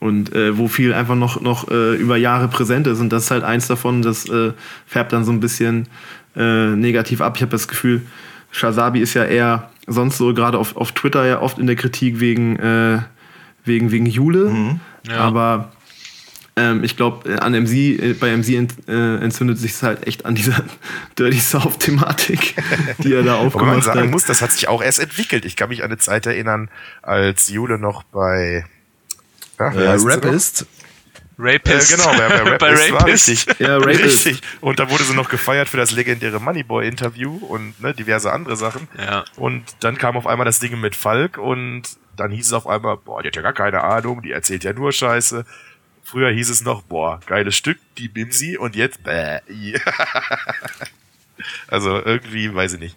und äh, wo viel einfach noch, noch äh, über Jahre präsent ist. Und das ist halt eins davon, das äh, färbt dann so ein bisschen äh, negativ ab. Ich habe das Gefühl, Shazabi ist ja eher sonst so gerade auf, auf Twitter ja oft in der Kritik wegen, äh, wegen, wegen Jule. Mhm. Ja. Aber ähm, ich glaube, an MC, äh, bei MC ent, entzündet sich es halt echt an dieser Dirty South-Thematik, die er da aufgemacht hat. Wobei man sagen muss, das hat sich auch erst entwickelt. Ich kann mich an eine Zeit erinnern, als Jule noch bei ja, äh, Rapist. Rapist. Äh, genau, wer, wer Rapist, Rapist war richtig. Ja, Rapist. richtig. Und da wurde sie noch gefeiert für das legendäre Moneyboy-Interview und ne, diverse andere Sachen. Ja. Und dann kam auf einmal das Ding mit Falk und dann hieß es auf einmal, boah, die hat ja gar keine Ahnung, die erzählt ja nur Scheiße. Früher hieß es noch, boah, geiles Stück, die Bimsi und jetzt, bäh. also irgendwie, weiß ich nicht.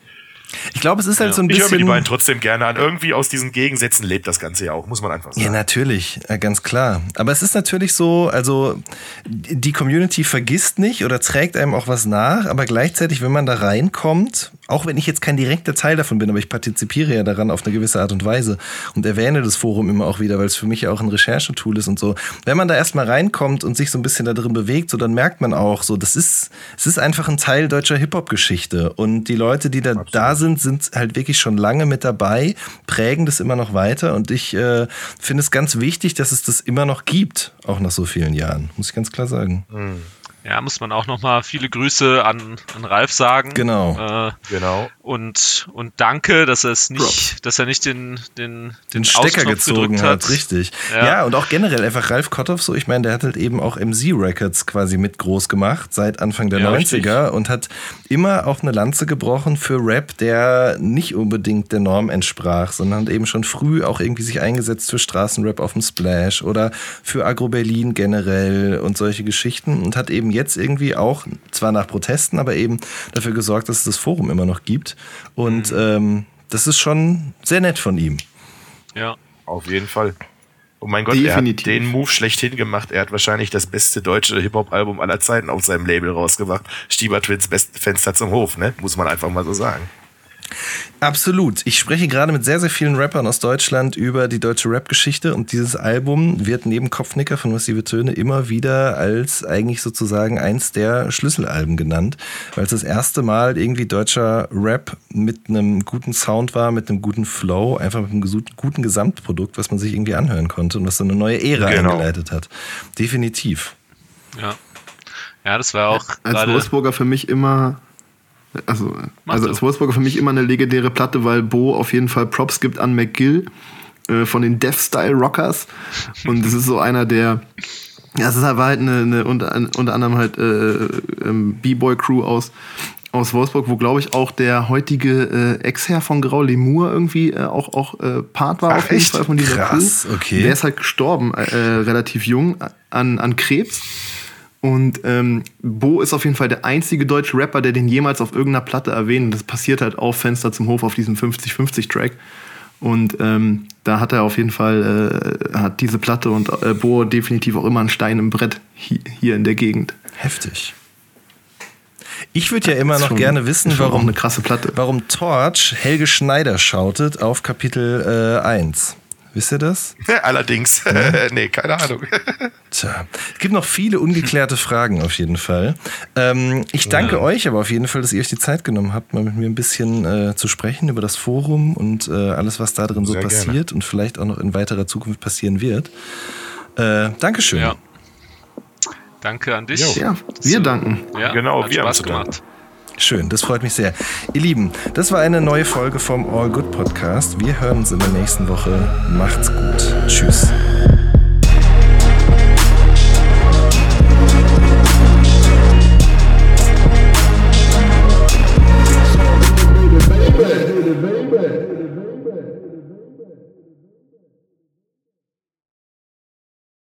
Ich glaube, es ist halt ja. so ein bisschen. Ich höre mir die beiden trotzdem gerne an. Irgendwie aus diesen Gegensätzen lebt das Ganze ja auch, muss man einfach sagen. Ja, natürlich, ganz klar. Aber es ist natürlich so, also die Community vergisst nicht oder trägt einem auch was nach, aber gleichzeitig, wenn man da reinkommt, auch wenn ich jetzt kein direkter Teil davon bin, aber ich partizipiere ja daran auf eine gewisse Art und Weise und erwähne das Forum immer auch wieder, weil es für mich ja auch ein Recherchetool ist und so. Wenn man da erstmal reinkommt und sich so ein bisschen da drin bewegt, so dann merkt man auch, so das ist, es ist einfach ein Teil deutscher Hip-Hop-Geschichte und die Leute, die da, Absolut. da sind, sind halt wirklich schon lange mit dabei, prägen das immer noch weiter und ich äh, finde es ganz wichtig, dass es das immer noch gibt, auch nach so vielen Jahren, muss ich ganz klar sagen. Mhm. Ja, muss man auch nochmal viele Grüße an, an Ralf sagen. Genau. Äh, genau. Und, und danke, dass er es nicht, dass er nicht den, den, den, den Stecker gezogen hat. hat. Richtig. Ja. ja. und auch generell einfach Ralf Kotthoff so, ich meine, der hat halt eben auch MZ Records quasi mit groß gemacht seit Anfang der ja, 90er richtig. und hat immer auch eine Lanze gebrochen für Rap, der nicht unbedingt der Norm entsprach, sondern eben schon früh auch irgendwie sich eingesetzt für Straßenrap auf dem Splash oder für Agro Berlin generell und solche Geschichten und hat eben jetzt irgendwie auch, zwar nach Protesten, aber eben dafür gesorgt, dass es das Forum immer noch gibt. Und mhm. ähm, das ist schon sehr nett von ihm. Ja. Auf jeden Fall. Oh mein Gott, Definitiv. er hat den Move schlechthin gemacht. Er hat wahrscheinlich das beste deutsche Hip-Hop-Album aller Zeiten auf seinem Label rausgebracht. Stieber Twins, beste Fenster zum Hof, ne? Muss man einfach mal so sagen. Absolut. Ich spreche gerade mit sehr, sehr vielen Rappern aus Deutschland über die deutsche Rap-Geschichte und dieses Album wird neben Kopfnicker von Massive Töne immer wieder als eigentlich sozusagen eins der Schlüsselalben genannt, weil es das erste Mal irgendwie deutscher Rap mit einem guten Sound war, mit einem guten Flow, einfach mit einem guten Gesamtprodukt, was man sich irgendwie anhören konnte und was so eine neue Ära genau. eingeleitet hat. Definitiv. Ja. Ja, das war auch. Als Wolfsburger für mich immer also, also als Wolfsburger für mich immer eine legendäre Platte, weil Bo auf jeden Fall Props gibt an McGill äh, von den Death Style Rockers. Und das ist so einer der. Ja, es ist halt eine, eine unter, unter anderem halt äh, ähm, B-Boy-Crew aus, aus Wolfsburg, wo glaube ich auch der heutige äh, Ex-Herr von Grau Lemur irgendwie äh, auch, auch äh, Part war Ach, auf jeden Fall von dieser Krass, Crew. Okay. Der ist halt gestorben, äh, relativ jung, an, an Krebs. Und ähm, Bo ist auf jeden Fall der einzige deutsche Rapper, der den jemals auf irgendeiner Platte erwähnt. Das passiert halt auf Fenster zum Hof auf diesem 50-50-Track. Und ähm, da hat er auf jeden Fall, äh, hat diese Platte und äh, Bo definitiv auch immer einen Stein im Brett hi hier in der Gegend. Heftig. Ich würde ja immer noch Schon- gerne wissen, warum, eine krasse Platte. warum Torch Helge Schneider schautet auf Kapitel äh, 1. Wisst ihr das? Allerdings. nee, keine Ahnung. Tja, es gibt noch viele ungeklärte Fragen auf jeden Fall. Ähm, ich danke euch aber auf jeden Fall, dass ihr euch die Zeit genommen habt, mal mit mir ein bisschen äh, zu sprechen über das Forum und äh, alles, was da drin so Sehr gerne. passiert und vielleicht auch noch in weiterer Zukunft passieren wird. Äh, Dankeschön. Ja. Danke an dich. Ja, wir danken. Ja, Genau, hat wir haben danken. gemacht. Schön, das freut mich sehr. Ihr Lieben, das war eine neue Folge vom All Good Podcast. Wir hören uns in der nächsten Woche. Macht's gut. Tschüss.